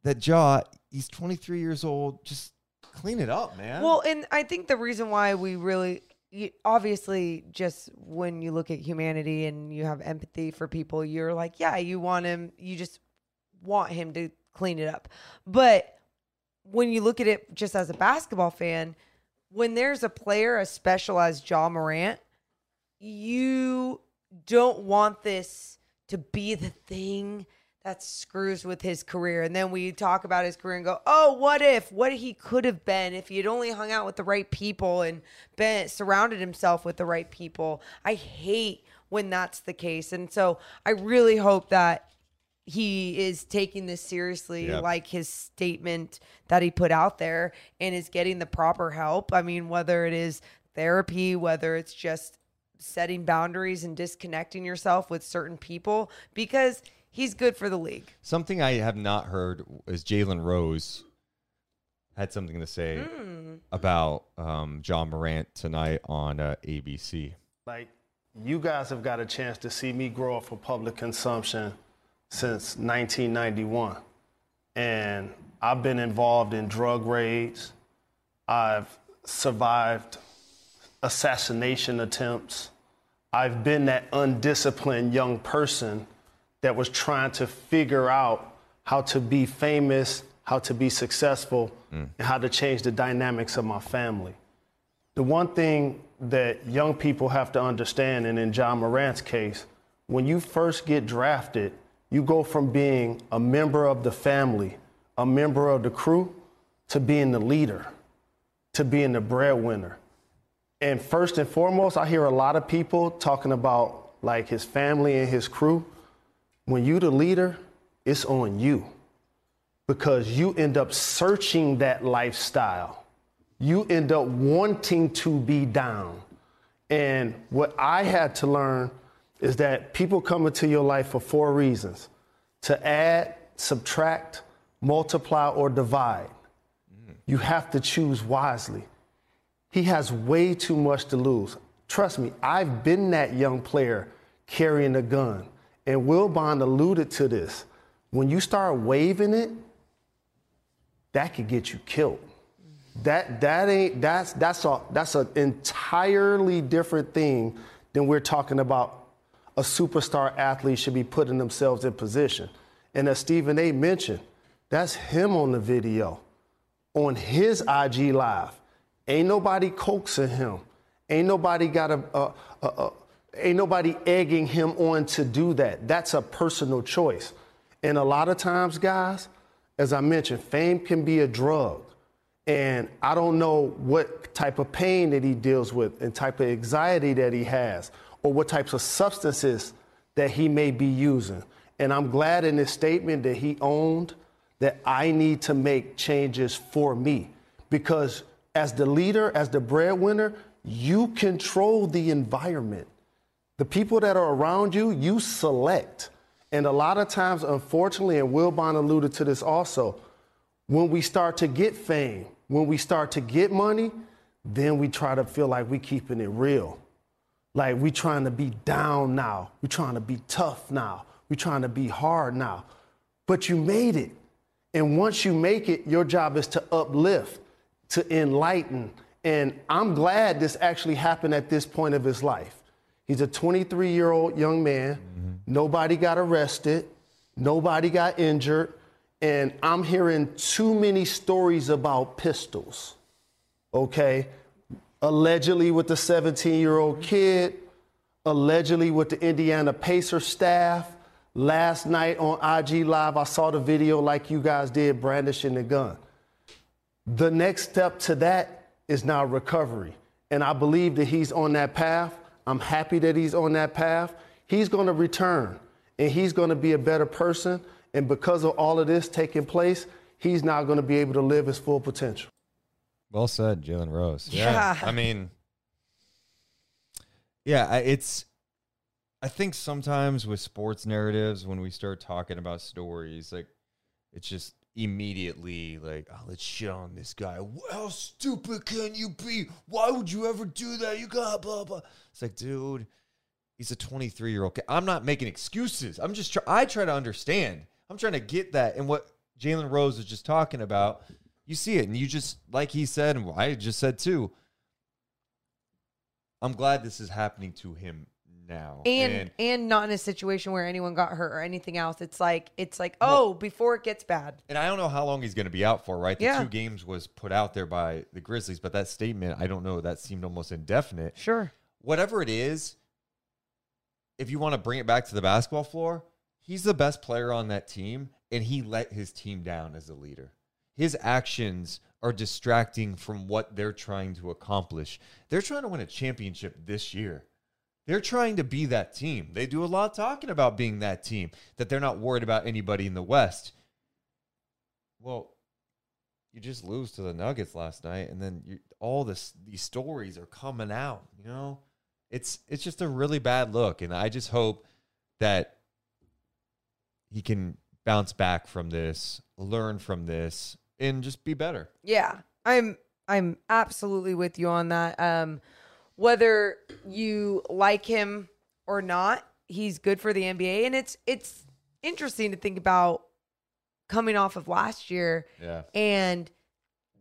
that Ja, he's 23 years old, just clean it up, man. Well, and I think the reason why we really, obviously, just when you look at humanity and you have empathy for people, you're like, yeah, you want him, you just want him to clean it up. But when you look at it just as a basketball fan, when there's a player as special as Ja Morant, you don't want this to be the thing that screws with his career. And then we talk about his career and go, oh, what if, what he could have been if he had only hung out with the right people and been surrounded himself with the right people. I hate when that's the case. And so I really hope that he is taking this seriously, Yep. like his statement that he put out there, and is getting the proper help. I mean, whether it is therapy, whether it's just setting boundaries and disconnecting yourself with certain people, because he's good for the league. Something I have not heard is Jalen Rose had something to say Hmm. about um, Ja Morant tonight on uh, ABC. Like, you guys have got a chance to see me grow up for public consumption since 1991. And I've been involved in drug raids. I've survived assassination attempts. I've been that undisciplined young person that was trying to figure out how to be famous, how to be successful, mm. and how to change the dynamics of my family. The one thing that young people have to understand, and in Ja Morant's case, when you first get drafted, you go from being a member of the family, a member of the crew, to being the leader, to being the breadwinner. And first and foremost, I hear a lot of people talking about like his family and his crew. When you the leader, it's on you because you end up searching that lifestyle. You end up wanting to be down. And what I had to learn is that people come into your life for four reasons to add, subtract, multiply, or divide. You have to choose wisely. He has way too much to lose. Trust me, I've been that young player carrying a gun. And Wilbon alluded to this. When you start waving it, that could get you killed. That that ain't that's that's a that's an entirely different thing than we're talking about a superstar athlete should be putting themselves in position. And as Stephen A mentioned, that's him on the video, on his IG live. Ain't nobody coaxing him. Ain't nobody got a, a, a, a ain't nobody egging him on to do that. That's a personal choice. And a lot of times, guys, as I mentioned, fame can be a drug. And I don't know what type of pain that he deals with and type of anxiety that he has or what types of substances that he may be using. And I'm glad in his statement that he owned that I need to make changes for me because as the leader, as the breadwinner, you control the environment. The people that are around you, you select. And a lot of times, unfortunately, and Wilbon alluded to this also, when we start to get fame, when we start to get money, then we try to feel like we're keeping it real. Like we trying to be down now. we trying to be tough now. we trying to be hard now. But you made it. And once you make it, your job is to uplift, to enlighten. And I'm glad this actually happened at this point of his life. He's a 23 year old young man. Mm-hmm. Nobody got arrested. Nobody got injured. And I'm hearing too many stories about pistols. Okay? Allegedly with the 17 year old kid, allegedly with the Indiana Pacer staff. Last night on IG Live, I saw the video like you guys did, brandishing the gun. The next step to that is now recovery. And I believe that he's on that path. I'm happy that he's on that path. He's going to return and he's going to be a better person. And because of all of this taking place, he's now going to be able to live his full potential. Well said, Jalen Rose. Yeah. yeah. I mean, yeah, it's, I think sometimes with sports narratives, when we start talking about stories, like it's just immediately like, oh, let's shit on this guy. How stupid can you be? Why would you ever do that? You got blah blah. It's like, dude, he's a 23 year old. I'm not making excuses. I'm just try- I try to understand. I'm trying to get that. And what Jalen Rose is just talking about, you see it, and you just like he said, and I just said too. I'm glad this is happening to him now. And, and, and not in a situation where anyone got hurt or anything else. It's like it's like oh, well, before it gets bad. And I don't know how long he's going to be out for. Right, the yeah. two games was put out there by the Grizzlies, but that statement I don't know. That seemed almost indefinite. Sure. Whatever it is, if you want to bring it back to the basketball floor, he's the best player on that team, and he let his team down as a leader. His actions are distracting from what they're trying to accomplish. They're trying to win a championship this year. They're trying to be that team. They do a lot talking about being that team, that they're not worried about anybody in the West. Well, you just lose to the Nuggets last night, and then you, all this these stories are coming out. You know, it's it's just a really bad look, and I just hope that he can bounce back from this, learn from this, and just be better. Yeah, I'm I'm absolutely with you on that. Um, whether you like him or not, he's good for the NBA, and it's it's interesting to think about coming off of last year yeah. and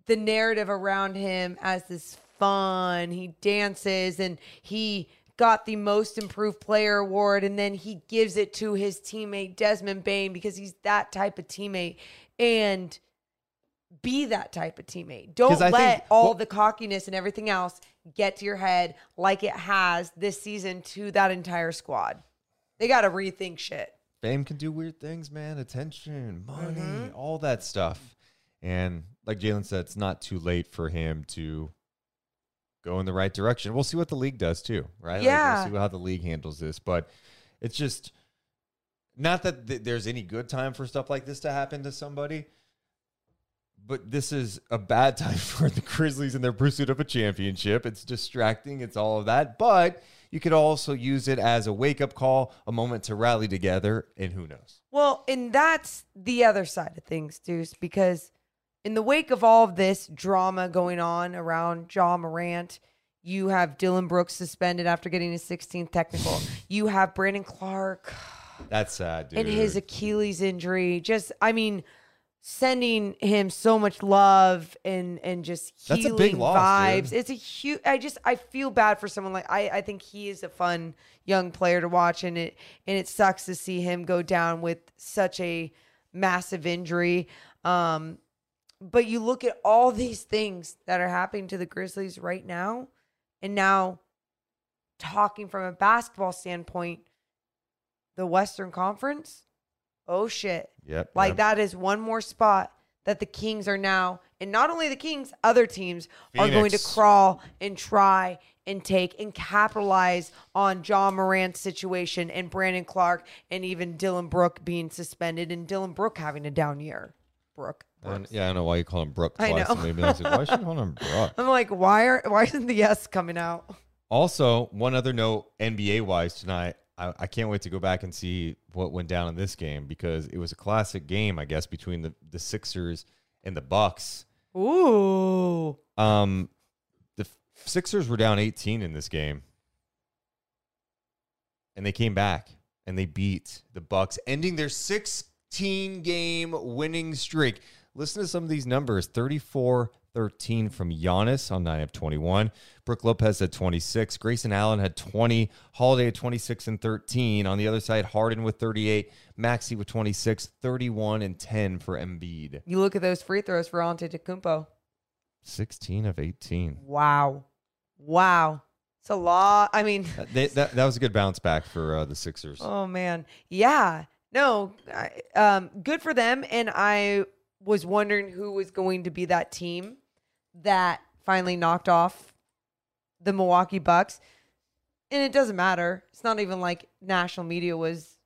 the narrative around him as this fun. He dances and he got the most improved player award and then he gives it to his teammate Desmond Bane because he's that type of teammate and be that type of teammate. Don't let think, all well, the cockiness and everything else get to your head like it has this season to that entire squad. They got to rethink shit. Fame can do weird things, man. Attention, money, mm-hmm. all that stuff. And like Jalen said, it's not too late for him to go in the right direction. We'll see what the league does too, right? Yeah. Like we'll see how the league handles this. But it's just Not that th- there's any good time for stuff like this to happen to somebody, but this is a bad time for the Grizzlies in their pursuit of a championship. It's distracting, it's all of that. But you could also use it as a wake up call, a moment to rally together, and who knows? Well, and that's the other side of things, Deuce, because in the wake of all of this drama going on around Ja Morant, you have Dillon Brooks suspended after getting his 16th technical. You have Brandon Clarke That's sad, dude. and his Achilles injury. Just, I mean, sending him so much love and and just That's a healing big loss, vibes. dude. It's a huge. I just I feel bad for someone like I. I think he is a fun young player to watch, and it and it sucks to see him go down with such a massive injury. Um, but you look at all these things that are happening to the Grizzlies right now, and now talking from a basketball standpoint, the Western Conference. Oh shit. Yep. Like yep. that is one more spot that the Kings are now, and not only the Kings, other teams are going to crawl and try and take and capitalize on Ja Morant's situation and Brandon Clarke and even Dillon Brook being suspended and Dillon Brook having a down year. Brooke. Yeah, I don't know why you call him Brooke I twice. know. Maybe I said, why should you call him Brooke? I'm like, why are why isn't the S coming out? Also, one other note, NBA wise tonight, I, I can't wait to go back and see what went down in this game because it was a classic game, I guess, between the, the Sixers and the Bucks. Ooh. Um, the Sixers were down 18 in this game, and they came back and they beat the Bucks, ending their 16 game winning streak. Listen to some of these numbers 34 13 from Giannis on 9 of 21. Brook Lopez had 26. Grayson Allen had 20. Holiday had 26 and 13. On the other side, Harden with 38. Maxey with 26. 31 and 10 for Embiid. You look at those free throws for Antetokounmpo. 16 of 18. Wow. Wow. It's a lot. I mean, They, that, that was a good bounce back for uh, the Sixers. Oh man, yeah, no, I, um, good for them. And I was wondering who was going to be that team that finally knocked off the Milwaukee Bucks. And it doesn't matter. It's not even like national media was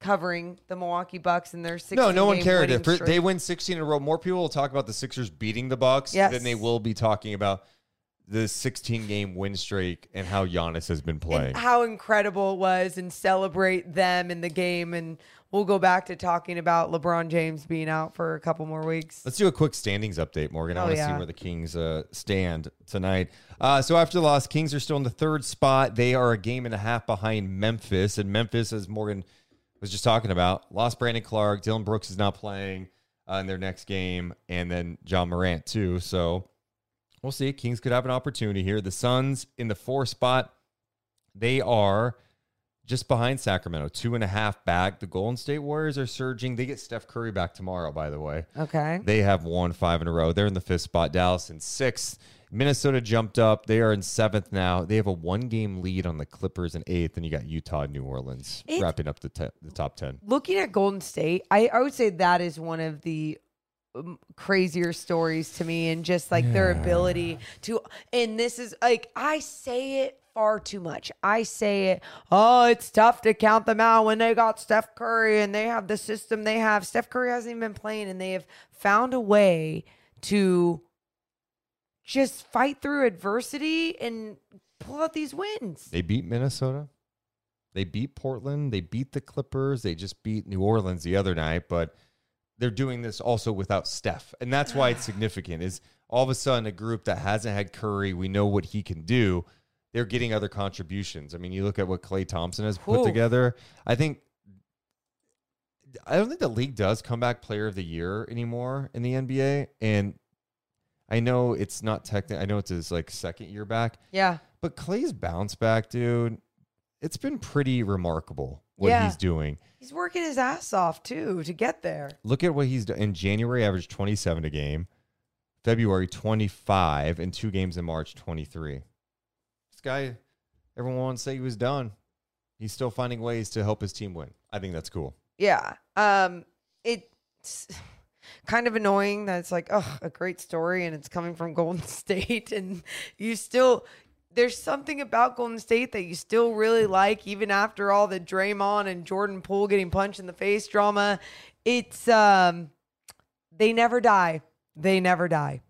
covering the Milwaukee Bucks and their 16 No, no one cared. If they win 16 in a row, more people will talk about the Sixers beating the Bucks Yes. than they will be talking about the 16 game win streak and how Giannis has been playing. and how incredible it was and celebrate them in the game. And we'll go back to talking about LeBron James being out for a couple more weeks. Let's do a quick standings update, Morgan. I Oh, want to see where the Kings uh, stand tonight. Uh, so after the loss, Kings are still in the third spot. They are a game and a half behind Memphis, and Memphis, as Morgan was just talking about, lost Brandon Clarke. Dillon Brooks is not playing uh, in their next game, and then Ja Morant too. So we'll see. Kings could have an opportunity here. The Suns in the four spot. They are just behind Sacramento, two and a half back. The Golden State Warriors are surging. They get Steph Curry back tomorrow, by the way. Okay. They have won five in a row. They're in the fifth spot. Dallas in sixth. Minnesota jumped up. They are in seventh now. They have a one game lead on the Clippers in eighth. And you got Utah and New Orleans wrapping up the, te- the top 10. looking at Golden State, I, I would say that is one of the um, crazier stories to me, and just like their ability to. And this is like I say it far too much. I say it. Oh, it's tough to count them out when they got Steph Curry and they have the system they have. Steph Curry hasn't even been playing, and they have found a way to just fight through adversity and pull out these wins. They beat Minnesota. They beat Portland. They beat the Clippers. They just beat New Orleans the other night. But they're doing this also without Steph. And that's why it's significant is all of a sudden a group that hasn't had Curry, we know what he can do. They're getting other contributions. I mean, you look at what Klay Thompson has put Ooh. together. I think I don't think the league does comeback player of the year anymore in the NBA. And I know it's not technically I know it's his like second year back. Yeah. But Klay's bounce back, dude, it's been pretty remarkable what Yeah. he's doing. He's working his ass off too to get there. Look at what he's done. In January, averaged 27 a game. February, 25. And two games in March, 23. Guy, everyone wants to say he was done. He's still finding ways to help his team win. I think that's cool. Yeah. Um it's kind of annoying that it's like, oh, a great story and it's coming from Golden State and you still there's something about Golden State that you still really like, even after all the Draymond and Jordan Poole getting punched in the face drama. It's um, they never die. They never die.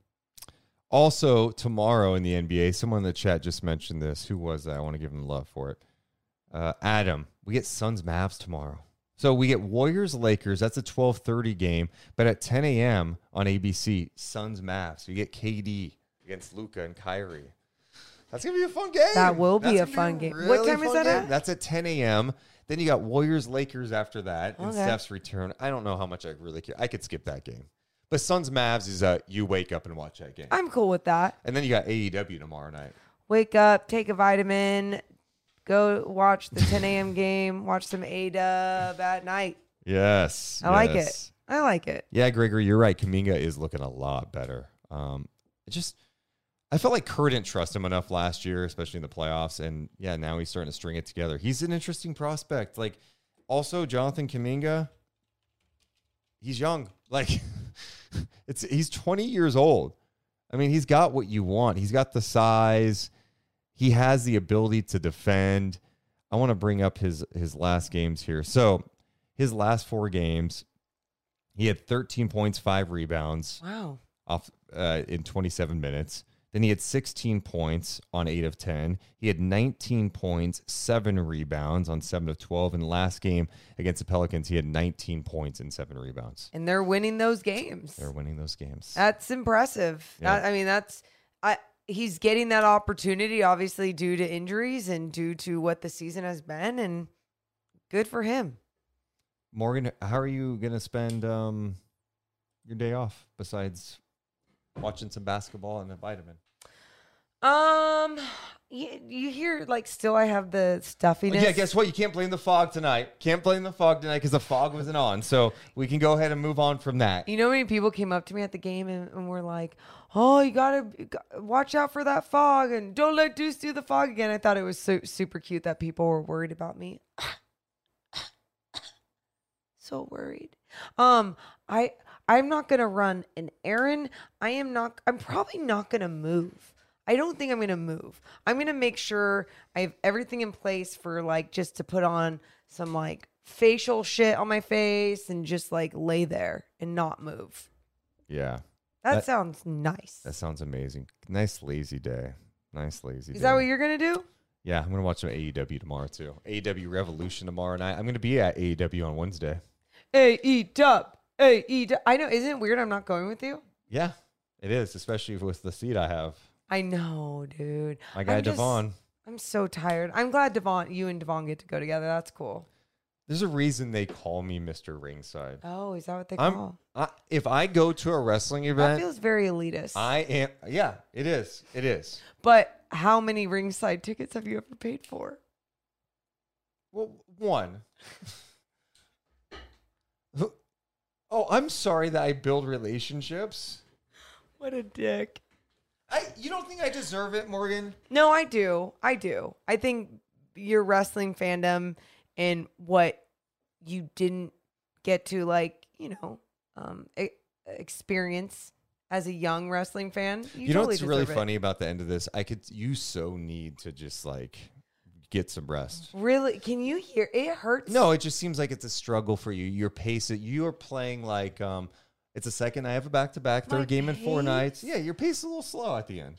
Also, tomorrow in the NBA, someone in the chat just mentioned this. Who was that? I want to give him love for it. Uh, Adam, we get Suns Mavs tomorrow. So we get Warriors Lakers. That's a 12:30 game, but at 10 a.m. on ABC, Suns Mavs. You get KD against Luka and Kyrie. That's gonna be a fun game. That will be That's a fun game. really What time is that game. at? That's at 10 a.m. Then you got Warriors Lakers after that, and Okay. Steph's return. I don't know how much I really care. I could skip that game, but Suns Mavs is uh you wake up and watch that game, I'm cool with that. and then you got AEW tomorrow night. Wake up, take a vitamin, go watch the 10 a.m. game, watch some A Dub at night. Yes, I like it. I like it. Yeah, Gregory, you're right. Kuminga is looking a lot better. Um, it just, I felt like Kerr didn't trust him enough last year, especially in the playoffs. And yeah, now he's starting to string it together. He's an interesting prospect. Like, also Jonathan Kuminga, he's young. Like, it's he's 20 years old. I mean, he's got what you want. He's got the size. He has the ability to defend. I want to bring up his his last games here. So, his last four games, he had 13 points, five rebounds Wow. off uh, in 27 minutes. Then he had 16 points on 8 of 10. He had 19 points, 7 rebounds on 7 of 12. And last game against the Pelicans, he had 19 points and 7 rebounds. And they're winning those games. They're winning those games. That's impressive. Yeah. That- I mean, that's I. He's getting that opportunity, obviously due to injuries and due to what the season has been, and good for him. Morgan, how are you going to spend um, your day off besides watching some basketball and a vitamin? Um, you, you hear like still I have the stuffiness. Yeah, guess what? You can't blame the fog tonight. Can't blame the fog tonight because the fog wasn't on. So we can go ahead and move on from that. You know, how many people came up to me at the game and, and were like, "Oh, you gotta you got- watch out for that fog and don't let Deuce do the fog again." I thought it was so, super cute that people were worried about me. so worried. Um, I I'm not gonna run an errand. I am not. I'm probably not gonna move. I don't think I'm gonna move. I'm gonna make sure I have everything in place for like just to put on some like facial shit on my face and just like lay there and not move. Yeah. That, That- sounds nice. That sounds amazing. Nice lazy day. Nice lazy day. Is that what you're gonna do? Yeah, I'm gonna watch some AEW tomorrow too. AEW Revolution tomorrow night. I'm gonna be at AEW on Wednesday. A dub. A E dub. I know. Isn't it weird? I'm not going with you. Yeah, it is, especially with the seat I have. I know, dude. My guy I'm just- Devon. I'm so tired. I'm glad Devon, you and Devon get to go together. That's cool. There's a reason they call me Mr. Ringside. Oh, is that what they I'm, call? I, if I go to a wrestling event. That event, feels very elitist. I am. Yeah, it is. It is. but how many ringside tickets have you ever paid for? Well, one. oh, I'm sorry that I build relationships. What a dick. I, you don't think I deserve it, Morgan? No, I do. I do. I think your wrestling fandom and what you didn't get to like, you know, um e- experience as a young wrestling fan. You, You, know totally what's really it. funny about the end of this? I could. You so need to just like get some rest. Really? Can you hear it hurts? No, it just seems like it's a struggle for you. Your pace. You are playing like um. It's a second I have a back to back, My third game in four pace? nights. Yeah, your pace is a little slow at the end.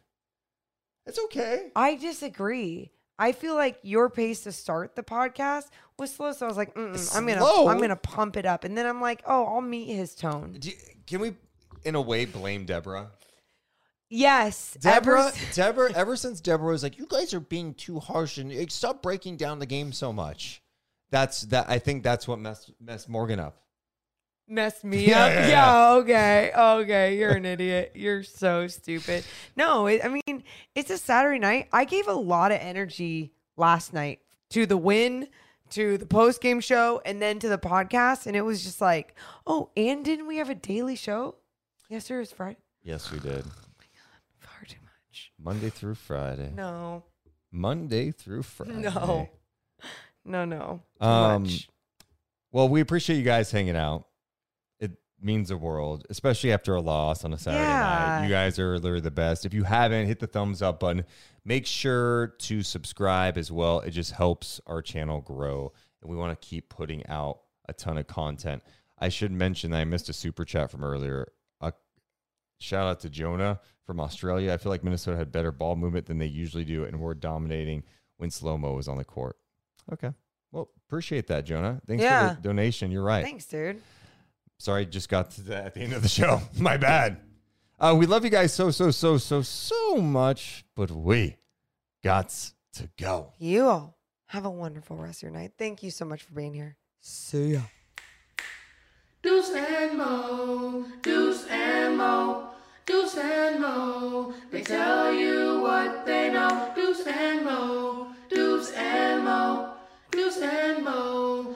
It's okay. I disagree. I feel like your pace to start the podcast was slow, so I was like, Mm-mm, I'm gonna, Slow? I'm gonna pump it up, and then I'm like, oh, I'll meet his tone. Do you- can we, in a way, blame Deborah? Yes, Deborah, Deborah, ever since Deborah was like, "You guys are being too harsh and stop breaking down the game so much." That's that. I think that's what messed messed Morgan up. Messed me Yeah, up. yeah, Yeah, okay, okay. You're an idiot. You're so stupid. No, it, I mean it's a Saturday night. I gave a lot of energy last night to the win, to the post game show, and then to the podcast, and it was just like, oh, and didn't we have a daily show? Yes, Yesterday was Friday. Yes, we did. Far too much. Monday through Friday. No, Monday through Friday. no, no, no. Too Um, much. Well, we appreciate you guys hanging out. Means the world, especially after a loss on a Saturday night. You guys are literally the best. If you haven't, hit the thumbs up button. Make sure to subscribe as well. It just helps our channel grow, and we want to keep putting out a ton of content. I should mention that I missed a super chat from earlier. A shout out to Jonah from Australia. I feel like Minnesota had better ball movement than they usually do, and we're dominating when slow mo was on the court. Okay. Well, appreciate that, Jonah. Thanks Yeah. for the donation. You're right. Thanks, dude. Sorry, just got to that at the end of the show. My bad. Uh, we love you guys so, so, so, so, so much, but we got to go. You all have a wonderful rest of your night. Thank you so much for being here. See ya. Deuce and Mo, Deuce and Mo, Deuce and Mo. They tell you what they know. Deuce and Mo, Deuce and Mo, Deuce and Mo.